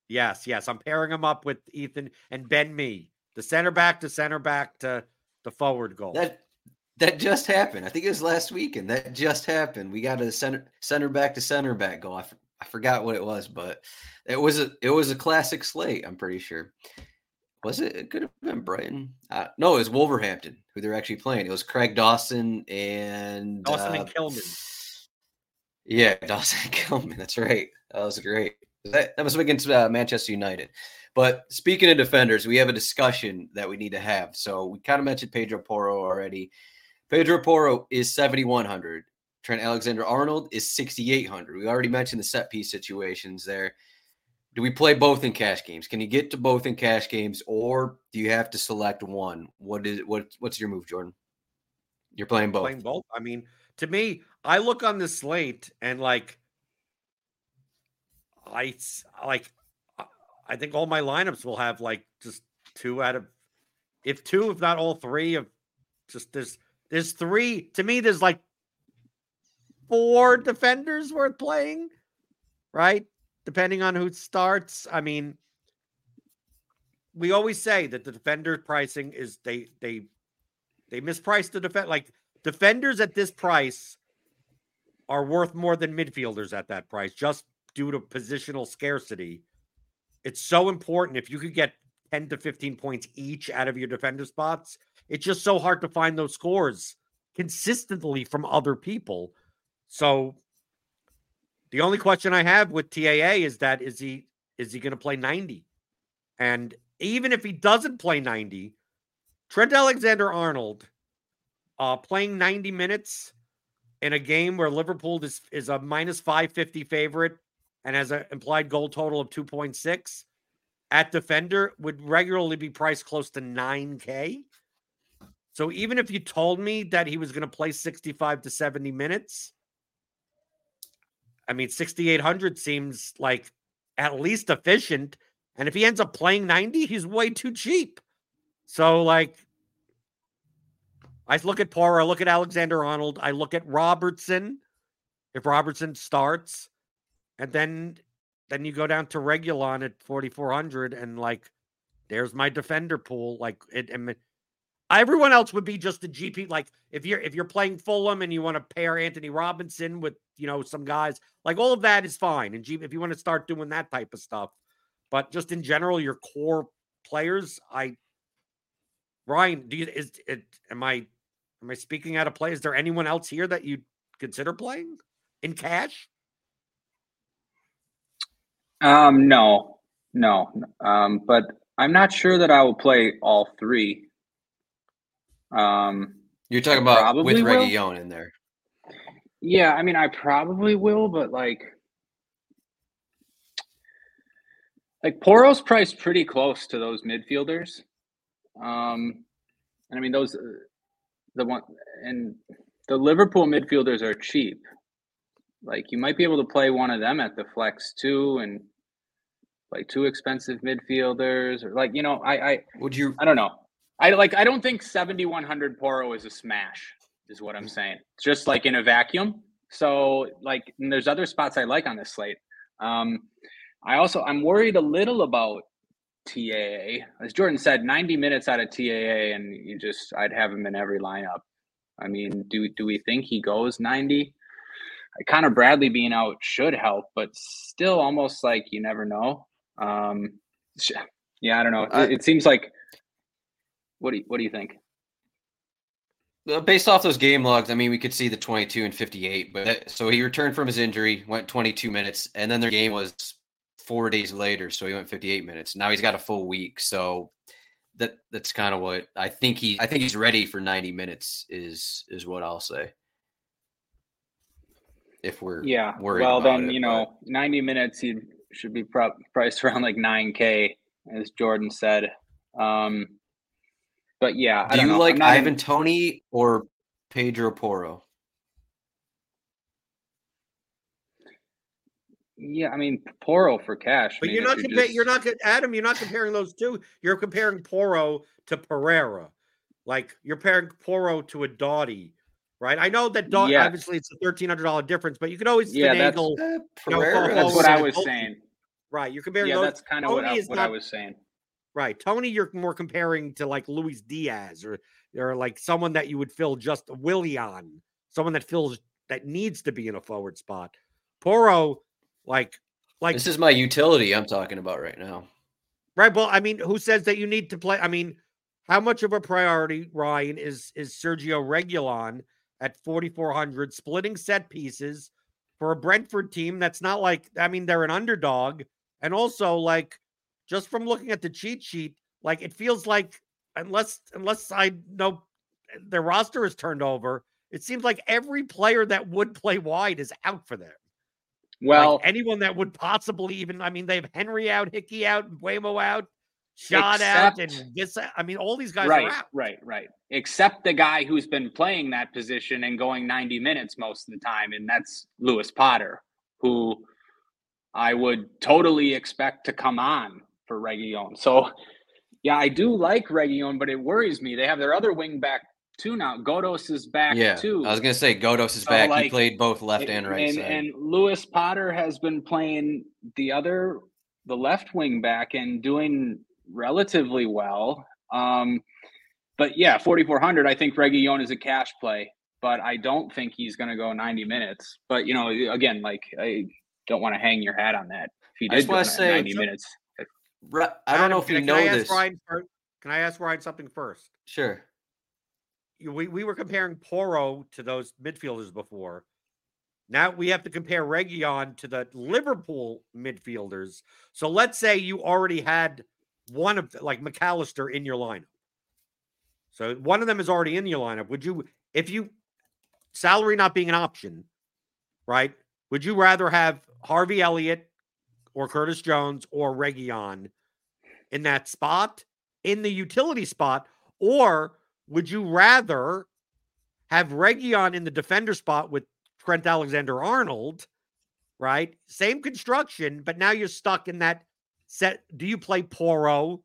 Yes, yes. I'm pairing him up with Ethan and Ben Mee, the center back to center back to the forward goal. That that just happened. I think it was last week, and that just happened. We got a center center back to center back goal. I, f- I forgot what it was, but it was a it was a classic slate. I'm pretty sure. Was it? It could have been Brighton. Uh, no, it was Wolverhampton who they're actually playing. It was Craig Dawson and Dawson uh, and Kilman. Yeah, Dawson and Kilman. That's right. That was great. That, that was against uh, Manchester United. But speaking of defenders, we have a discussion that we need to have. So we kind of mentioned Pedro Porro already. Pedro Porro is 7,100. Trent Alexander Arnold is 6,800. We already mentioned the set piece situations there do we play both in cash games? Can you get to both in cash games, or do you have to select one? What is what? What's your move, Jordan? You're playing both. Playing both. I mean, to me, I look on the slate and like, I like, I think all my lineups will have like just two out of, if two, if not all three of, just there's there's three. To me, there's like four defenders worth playing, right? depending on who starts. I mean, we always say that the defender pricing is they they they misprice the defend like defenders at this price are worth more than midfielders at that price just due to positional scarcity. It's so important if you could get 10 to 15 points each out of your defender spots. It's just so hard to find those scores consistently from other people. So the only question I have with TAA is that is he is he going to play 90? And even if he doesn't play 90, Trent Alexander Arnold uh, playing 90 minutes in a game where Liverpool is, is a minus 550 favorite and has an implied goal total of 2.6 at defender would regularly be priced close to 9K. So even if you told me that he was going to play 65 to 70 minutes, I mean, 6,800 seems like at least efficient. And if he ends up playing 90, he's way too cheap. So, like, I look at Porro, I look at Alexander Arnold, I look at Robertson, if Robertson starts, and then then you go down to Reguilón at 4,400 and like, there's my defender pool. Like it, and everyone else would be just a GP. Like if you're if you're playing Fulham and you want to pair Antonee Robinson with you know some guys, like all of that is fine. And if you want to start doing that type of stuff, but just in general, your core players, I Ryan, do you is it am I am I speaking out of play? Is there anyone else here that you consider playing in cash? Um, no, no. Um, but I'm not sure that I will play all three. Um, You're talking about with Reguilón in there. Yeah, I mean, I probably will, but like, like Porro's priced pretty close to those midfielders. Um, and I mean, those, uh, the one, and the Liverpool midfielders are cheap. Like, you might be able to play one of them at the flex too, and like two expensive midfielders, or like, you know, I, I, would you, I don't know. I like, I don't think 7,100 Porro is a smash, is what I'm saying. Just like in a vacuum. So, like, there's other spots I like on this slate. Um, I also, I'm worried a little about TAA. As Jordan said, 90 minutes out of TAA, and you just I'd have him in every lineup. I mean, do do we think he goes 90? Kind of Bradley being out should help, but still almost like you never know. Um, yeah, I don't know. It, it seems like. What do you, what do you think? Based off those game logs, I mean, we could see the 22 and 58. But that, so he returned from his injury, went 22 minutes, and then their game was four days later, so he went 58 minutes. Now he's got a full week, so that that's kind of what I think he I think he's ready for 90 minutes is is what I'll say. If we're yeah, well then it, you know 90 minutes he should be pro- priced around like 9k as Jordan said. Um, but yeah, do you know. like Ivan in... Toney or Pedro Porro? Yeah, I mean Porro for cash. But I mean, you're not comparing. Just... You're not Adam. You're not comparing those two. You're comparing Porro to Pereira. Like you're comparing Porro to a Doughty, right? I know that Doughty, yeah. obviously it's a thirteen hundred dollar difference, but you can always yeah, finagle. That's, uh, Pereira, you know, that's what I was saying. Right, you're comparing. Yeah, those. that's kind of what, I, what not, I was saying. Right, Toney, you're more comparing to like Luis Diaz or or like someone that you would fill just Willian, someone that fills that needs to be in a forward spot. Porro, like, like this is my utility I'm talking about right now. Right. Well, I mean, who says that you need to play? I mean, how much of a priority, Ryan, is is Sergio Reguilón at 4,400 splitting set pieces for a Brentford team that's not like, I mean, they're an underdog. And also, like, just from looking at the cheat sheet, like, it feels like unless, unless I know eh, their roster is turned over, it seems like every player that would play wide is out for them. Well, like anyone that would possibly even, I mean, they have Henry out, Hickey out, Mbeumo out, Shot except, out, and this. I mean, all these guys right, are out. Right, right, Except the guy who's been playing that position and going 90 minutes most of the time, and that's Lewis Potter, who I would totally expect to come on for Reguilón. So, yeah, I do like Reguilón, but it worries me. They have their other wing back too now. Ghoddos is back yeah, too. I was gonna say Ghoddos is so back. Like, he played both left and right and, side. And Lewis Potter has been playing the other, the left wing back and doing relatively well. Um, but yeah, 4,400. I think Reguilón is a cash play, but I don't think he's going to go 90 minutes. But you know, again, like I don't want to hang your hat on that. If he did go say 90 minutes, I don't know if you know this. Ryan, can I ask Ryan something first? Sure we, we were comparing Porro to those midfielders before. Now we have to compare Reguilón to the Liverpool midfielders. So let's say you already had one of like Mac Allister in your lineup. So one of them is already in your lineup. Would you, if you salary not being an option, right? Would you rather have Harvey Elliott or Curtis Jones or Reguilón in that spot, in the utility spot, or would you rather have Reguilón in the defender spot with Trent Alexander Arnold, right? Same construction, but now you're stuck in that set. Do you play Porro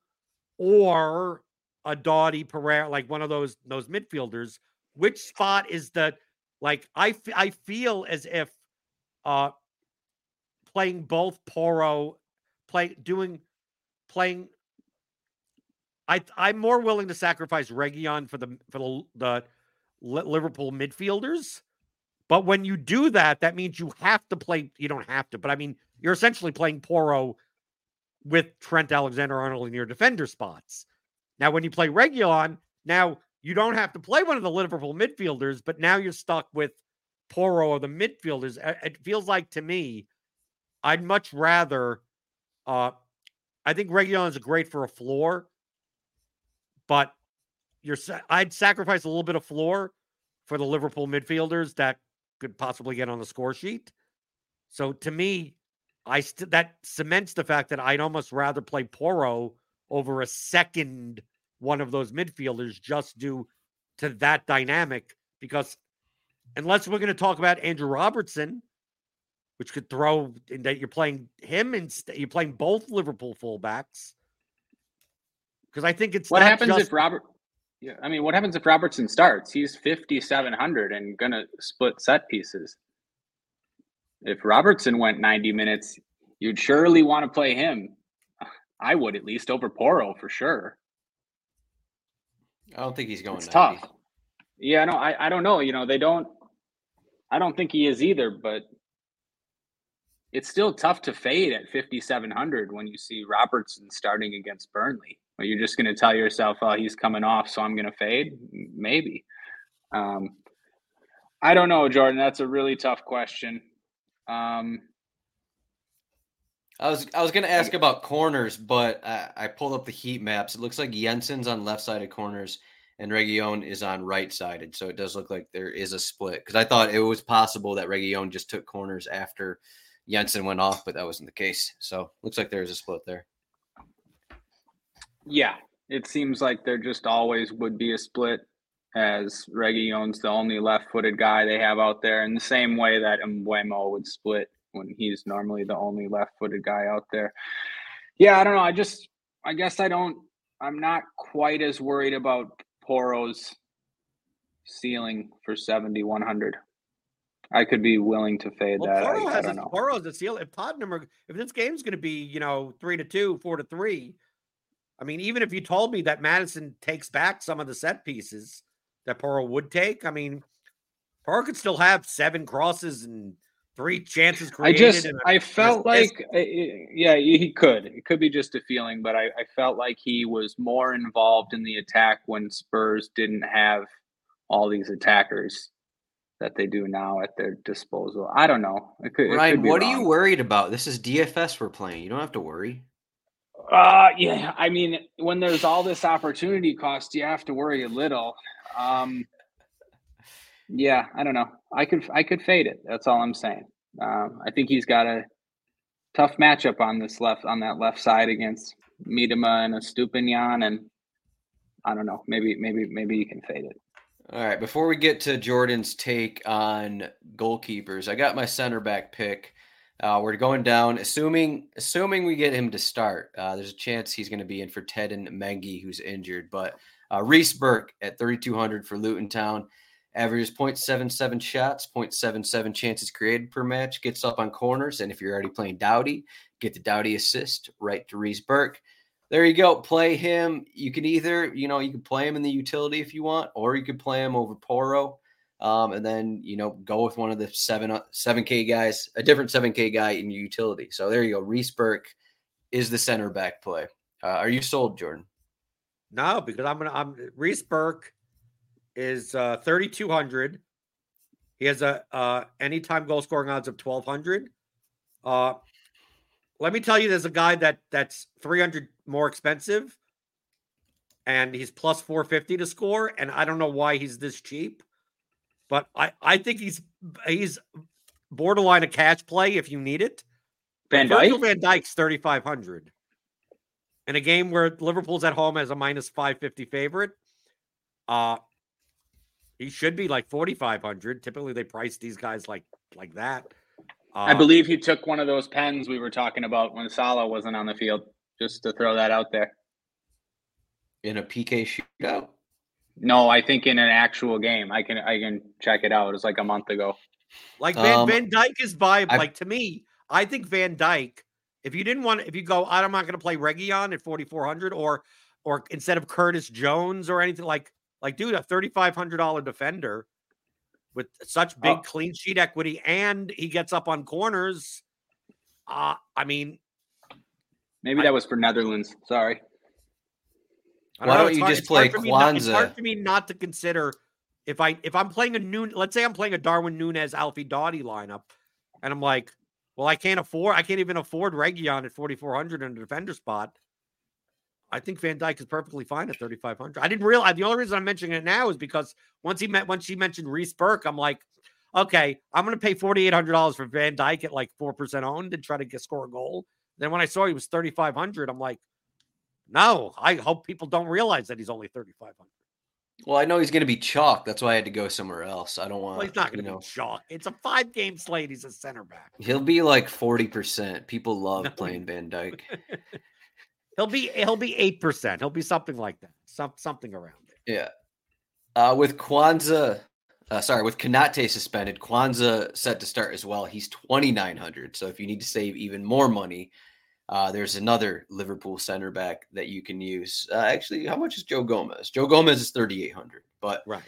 or a Doughty Pereira, like one of those those midfielders? Which spot is the like I, f- I feel as if uh playing both Porro, play doing playing. I I'm more willing to sacrifice Reguilón for the for the, the Liverpool midfielders. But when you do that, that means you have to play. You don't have to, but I mean, you're essentially playing Porro with Trent Alexander Arnold in your defender spots. Now, when you play Reguilón, now you don't have to play one of the Liverpool midfielders, but now you're stuck with Porro or the midfielders. It feels like to me, I'd much rather. Uh, I think Reguilón is great for a floor, but you're. I'd sacrifice a little bit of floor for the Liverpool midfielders that could possibly get on the score sheet. So to me, I st- that cements the fact that I'd almost rather play Porro over a second one of those midfielders just due to that dynamic. Because unless we're going to talk about Andrew Robertson, which could throw in that you're playing him and you're playing both Liverpool fullbacks. Because I think it's what happens just, if Robert. Yeah, I mean, what happens if Robertson starts? He's fifty seven hundred and gonna split set pieces. If Robertson went ninety minutes, you'd surely want to play him. I would at least over Porro for sure. I don't think he's going. It's 90. tough. Yeah, no, I, I don't know. You know, they don't. I don't think he is either, but it's still tough to fade at 5700 when you see Robertson starting against Burnley. Are you just going to tell yourself, "Oh, he's coming off, so I'm going to fade"? Maybe. Um, I don't know, Jordan. That's a really tough question. Um, I was I was gonna ask about corners, but I, I, pulled up the heat maps. It looks like Jensen's on left sided corners and Reguilón is on right sided. So it does look like there is a split. Because I thought it was possible that Reguilón just took corners after Jensen went off, but that wasn't the case. So looks like there's a split there. Yeah, it seems like there just always would be a split as Reguilón's the only left footed guy they have out there in the same way that Mbeumo would split when he's normally the only left-footed guy out there. Yeah, I don't know. I just, I guess I don't. I'm not quite as worried about Porro's ceiling for 70, 100. I could be willing to fade well, that. Porro I, has I a, know. Porro's the ceiling. If Tottenham are, if this game's going to be, you know, three to two, four to three, I mean, even if you told me that Maddison takes back some of the set pieces that Porro would take, I mean, Porro could still have seven crosses and three chances created. I just I felt like yeah he could it could be just a feeling, but I, I felt like he was more involved in the attack when Spurs didn't have all these attackers that they do now at their disposal. I don't know. It could, Ryan, it could what wrong. are you worried about? This is DFS we're playing. You don't have to worry. Uh yeah, I mean when there's all this opportunity cost, you have to worry a little. Um yeah, I don't know. I could I could fade it. That's all I'm saying. Um, I think he's got a tough matchup on this left on that left side against Mitoma and Estupiñán, and I don't know. Maybe maybe maybe you can fade it. All right. Before we get to Jordan's take on goalkeepers, I got my center back pick. Uh, we're going down, assuming assuming we get him to start. Uh, there's a chance he's going to be in for Teden Mengi, who's injured. But uh, Reece Burke at 3,200 for Luton Town. Averages 0.77 shots, 0.77 chances created per match, gets up on corners. And if you're already playing Doughty, get the Doughty assist right to Reece Burke. There you go. Play him. You can either, you know, you can play him in the utility if you want, or you could play him over Porro. Um, and then, you know, go with one of the seven, 7K uh, guys, a different 7K guy in your utility. So there you go. Reece Burke is the center back play. Uh, are you sold, Jordan? No, because I'm to, I'm Reece Burke is uh, 3,200. He has a uh, anytime goal scoring odds of 1,200. Uh, let me tell you, there's a guy that that's 300 more expensive, and he's plus 450 to score. And I don't know why he's this cheap, but I I think he's he's borderline a cash play if you need it. Van Dijk. Van Dijk's 3,500 in a game where Liverpool's at home as a minus 550 favorite. Uh, he should be like 4500 typically they price these guys like like that uh, i believe he took one of those pens we were talking about when salah wasn't on the field just to throw that out there in a pk shootout no i think in an actual game i can i can check it out it was like a month ago like van, um, van Dijk is by like to me I think Van Dijk. if you didn't want, if you go, I'm not going to play Reguilón at 4,400 or, or instead of Curtis Jones or anything like, like, dude, a $3,500 defender with such big oh. clean sheet equity and he gets up on corners. Uh, I mean, maybe that was for Netherlands. Sorry. Why don't, don't you hard, just play Quansah? Not, it's hard for me not to consider if I if I'm playing a new let's say I'm playing a Darwin Nunez, Alfie Doughty lineup, and I'm like, well, I can't afford, I can't even afford Reguilón at 4,400 in a defender spot. I think Van Dijk is perfectly fine at 3,500. I didn't realize the only reason I'm mentioning it now is because once he met, once she mentioned Reece Burke, I'm like, okay, I'm going to pay $4,800 for Van Dijk at like 4% owned and try to get, score a goal. Then when I saw he was 3,500, I'm like, no, I hope people don't realize that he's only 3,500. Well, I know he's going to be chalk. That's why I had to go somewhere else. I don't want. Well, he's not going to be chalk. It's a five game slate. He's a center back. He'll be like forty percent. People love no. playing Van Dijk. he'll be he'll be eight percent. He'll be something like that. Some something around it. Yeah. Uh, with Quansah, uh, sorry, with Konaté suspended, Quansah set to start as well. He's twenty nine hundred. So if you need to save even more money, uh, there's another Liverpool center back that you can use. Uh, actually, how much is Joe Gomez? Joe Gomez is 3,800. But right.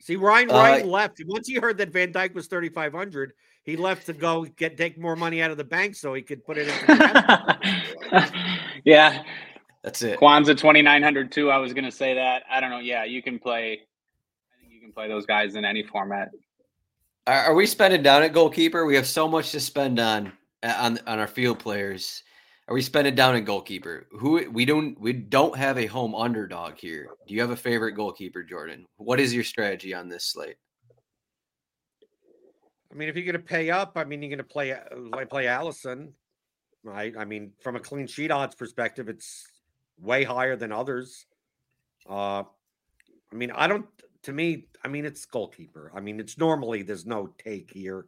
See, Ryan Ryan uh, left once he heard that Van Dijk was 3,500. He left to go get take more money out of the bank so he could put it in. yeah, that's it. Quansah 2,900 too. I was going to say that. I don't know. Yeah, you can play. I think you can play those guys in any format. Are, are we spending down at goalkeeper? We have so much to spend on on on our field players. Are we spending down at goalkeeper? Who we don't we don't have a home underdog here. Do you have a favorite goalkeeper, Jordan? What is your strategy on this slate? I mean, if you're going to pay up, I mean, you're going to play uh, play Alisson, right? I mean, from a clean sheet odds perspective, it's way higher than others. Uh, I mean, I don't. To me, I mean, it's goalkeeper. I mean, it's normally there's no take here,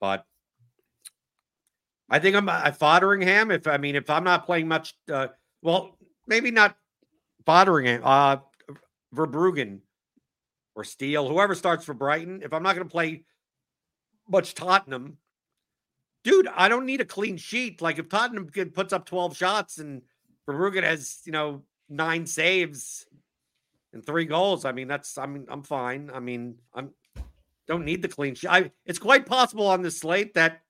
but I think I'm, I'm Foderingham. If I mean, if I'm not playing much, uh, well, maybe not Foderingham, uh, Verbruggen or Steele, whoever starts for Brighton. If I'm not going to play much Tottenham, dude, I don't need a clean sheet. Like if Tottenham puts up 12 shots and Verbruggen has, you know, nine saves and three goals, I mean, that's, I mean, I'm fine. I mean, I'm, don't need the clean sheet. I, it's quite possible on this slate that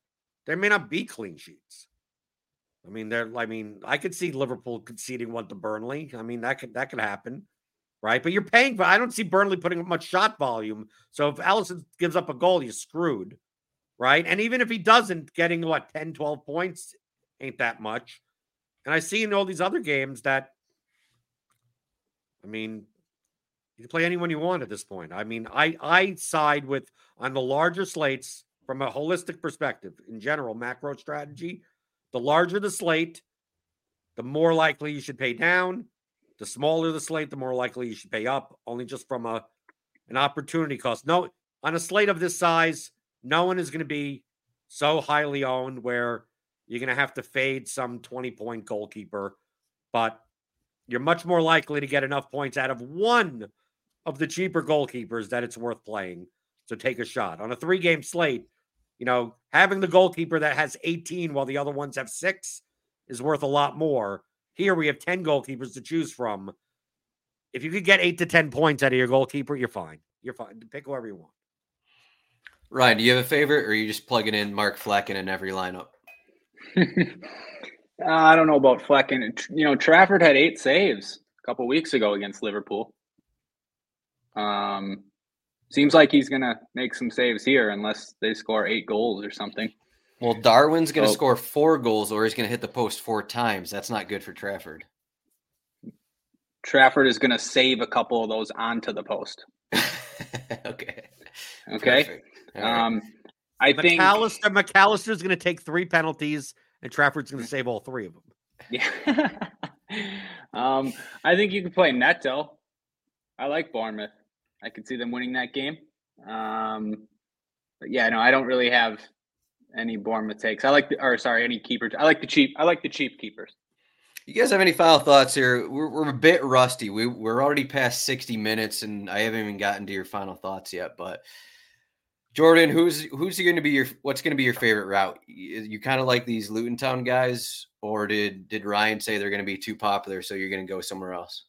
there may not be clean sheets. I mean, there. I mean, I could see Liverpool conceding one to Burnley. I mean, that could that could happen, right? But you're paying for. I don't see Burnley putting up much shot volume. So if Alisson gives up a goal, you're screwed, right? And even if he doesn't, getting what 10, 12 points ain't that much. And I see in all these other games that, I mean, you can play anyone you want at this point. I mean, I I side with on the larger slates from a holistic perspective, in general, macro strategy, the larger the slate, the more likely you should pay down. The smaller the slate, the more likely you should pay up, only just from a an opportunity cost. No, on a slate of this size, no one is going to be so highly owned where you're going to have to fade some 20 point goalkeeper, but you're much more likely to get enough points out of one of the cheaper goalkeepers that it's worth playing. So take a shot. On a three game slate, you know, having the goalkeeper that has 18 while the other ones have six is worth a lot more. Here we have 10 goalkeepers to choose from. If you could get eight to 10 points out of your goalkeeper, you're fine. You're fine. Pick whoever you want. Ryan, do you have a favorite or are you just plugging in Mark Flekken in every lineup? Uh, I don't know about Flekken. You know, Trafford had eight saves a couple weeks ago against Liverpool. Um, Seems like he's going to make some saves here unless they score eight goals or something. Well, Darwin's going to oh. score four goals or he's going to hit the post four times. That's not good for Trafford. Trafford is going to save a couple of those onto the post. okay. Okay. Um, I Mac Allister, think Mac Allister is going to take three penalties, and Trafford's going to save all three of them. Yeah. um, I think you can play Neto. I like Bournemouth. I could see them winning that game. Um, but yeah, no, I don't really have any Bournemouth takes. I like the, or sorry, any keepers. I like the cheap. I like the cheap keepers. You guys have any final thoughts here? We're, we're a bit rusty. We, we're already past 60 minutes, and I haven't even gotten to your final thoughts yet. But Jordan, who's who's going to be your what's going to be your favorite route? You, you kind of like these Luton Town guys, or did did Ryan say they're going to be too popular, so you're going to go somewhere else?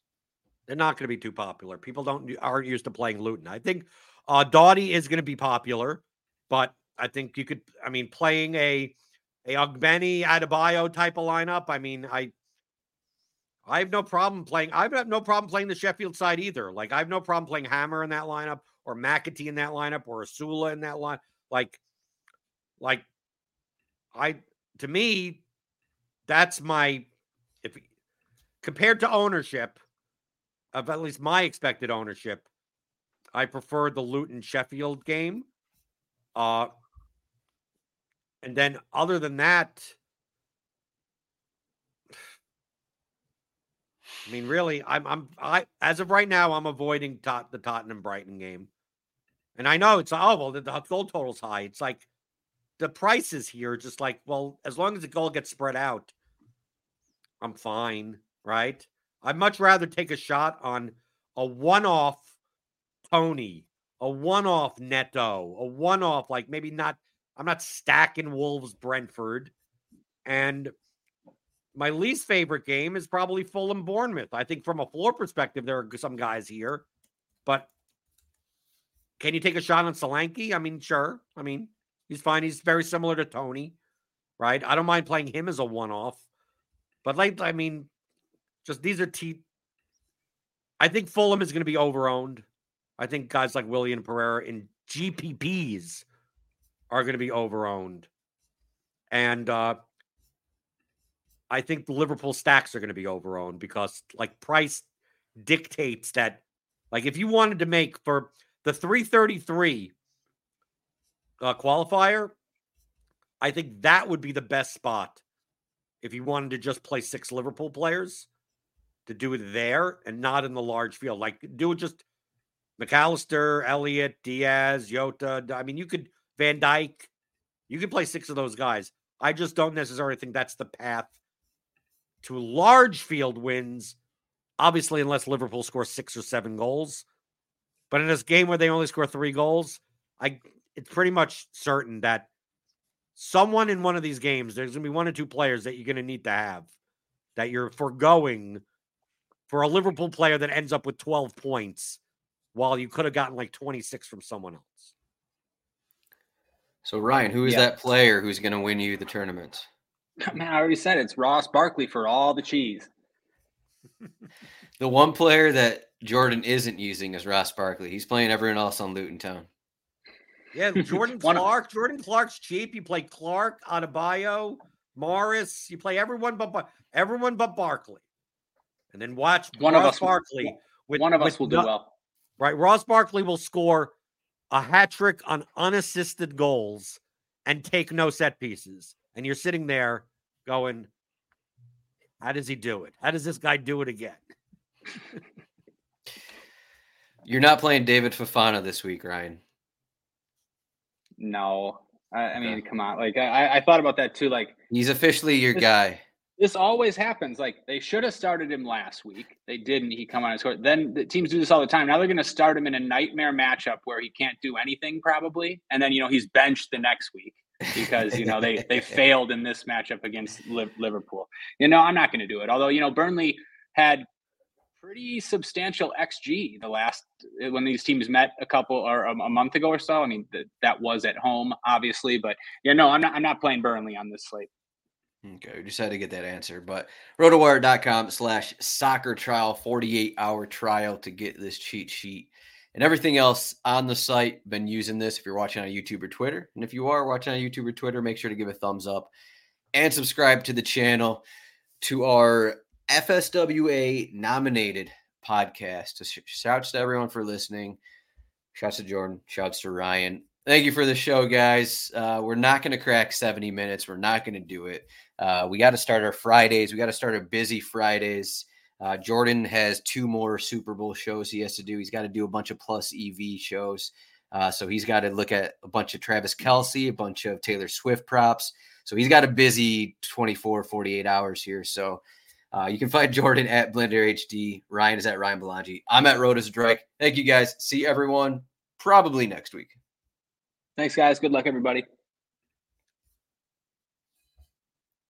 They're not going to be too popular. People don't aren't used to playing Luton. I think uh, is going to be popular, but I think you could. I mean, playing a a Ogbene Adebayo type of lineup. I mean, I I have no problem playing. I have no problem playing the Sheffield side either. Like I have no problem playing Hamer in that lineup, or McAtee in that lineup, or Osula in that line. Like, like I to me, that's my if compared to ownership of at least my expected ownership, I prefer the Luton Sheffield game. Uh, and then other than that, I mean, really, I'm I'm I as of right now, I'm avoiding tot, the Tottenham Brighton game. And I know it's oh well, the, the goal total's high. It's like the prices here, just like well, as long as the goal gets spread out, I'm fine, right? I'd much rather take a shot on a one-off Toney, a one-off Neto, a one-off like maybe not. I'm not stacking Wolves Brentford, and my least favorite game is probably Fulham Bournemouth. I think from a floor perspective, there are some guys here, but can you take a shot on Solanke? I mean, sure. I mean, he's fine. He's very similar to Toney, right? I don't mind playing him as a one-off, but like, I mean, just these are T. I think Fulham is going to be overowned. I think guys like Willian Pereira in GPPs are going to be overowned, and uh, I think the Liverpool stacks are going to be overowned because like price dictates that like if you wanted to make for the 333 uh, qualifier, I think that would be the best spot if you wanted to just play six Liverpool players to do it there and not in the large field. Like do it just Mac Allister, Elliott, Diaz, Jota. I mean, you could Van Dijk. You could play six of those guys. I just don't necessarily think that's the path to large field wins, obviously, unless Liverpool scores six or seven goals. But in this game where they only score three goals, I it's pretty much certain that someone in one of these games, there's gonna be one or two players that you're gonna need to have that you're foregoing for a Liverpool player that ends up with 12 points while you could have gotten like 26 from someone else. So Ryan, who is yeah. that player who's going to win you the tournament? Man, I already said it. it's Ross Barkley for all the cheese. the one player that Jordan isn't using is Ross Barkley. He's playing everyone else on Luton Town. Yeah, Jordan Clark. Jordan Clark's cheap. You play Clark, Adebayo, Morris. You play everyone but everyone but Barkley, and then watch one Ross of us. Barkley. With, one of us will do well. Right, Ross Barkley will score a hat trick on unassisted goals and take no set pieces and you're sitting there going, how does he do it? How does this guy do it again? you're not playing David Fofana this week, Ryan. No, I, I mean, come on. Like I, I thought about that too. Like he's officially your this, guy. This always happens. Like they should have started him last week. They didn't. He come on and score. Then the teams do this all the time. Now they're going to start him in a nightmare matchup where he can't do anything probably, and then you know he's benched the next week because you know they they failed in this matchup against Liverpool. You know, I'm not going to do it. Although you know Burnley had pretty substantial xG the last eh, when these teams met a couple or a, a month ago or so. I mean th- that was at home, obviously, but yeah, no, I'm not. I'm not playing Burnley on this slate. Okay, we just had to get that answer. But rotowire.com slash soccer trial, 48 hour trial to get this cheat sheet and everything else on the site. Been using this if you're watching on YouTube or Twitter. And if you are watching on YouTube or Twitter, make sure to give a thumbs up and subscribe to the channel to our FSWA nominated podcast. Shouts to everyone for listening. Shouts to Jordan. Shouts to Ryan. Thank you for the show, guys. Uh, we're not going to crack 70 minutes. We're not going to do it. Uh, we got to start our Fridays. We got to start our busy Fridays. Uh, Jordan has two more Super Bowl shows he has to do. He's got to do a bunch of plus EV shows. Uh, so he's got to look at a bunch of Travis Kelce, a bunch of Taylor Swift props. So he's got a busy 24, 48 hours here. So uh, you can find Jordan at Blender HD. Ryan is at Ryan Belongia. I'm at Rodas Drake. Thank you guys. See everyone probably next week. Thanks, guys. Good luck, everybody.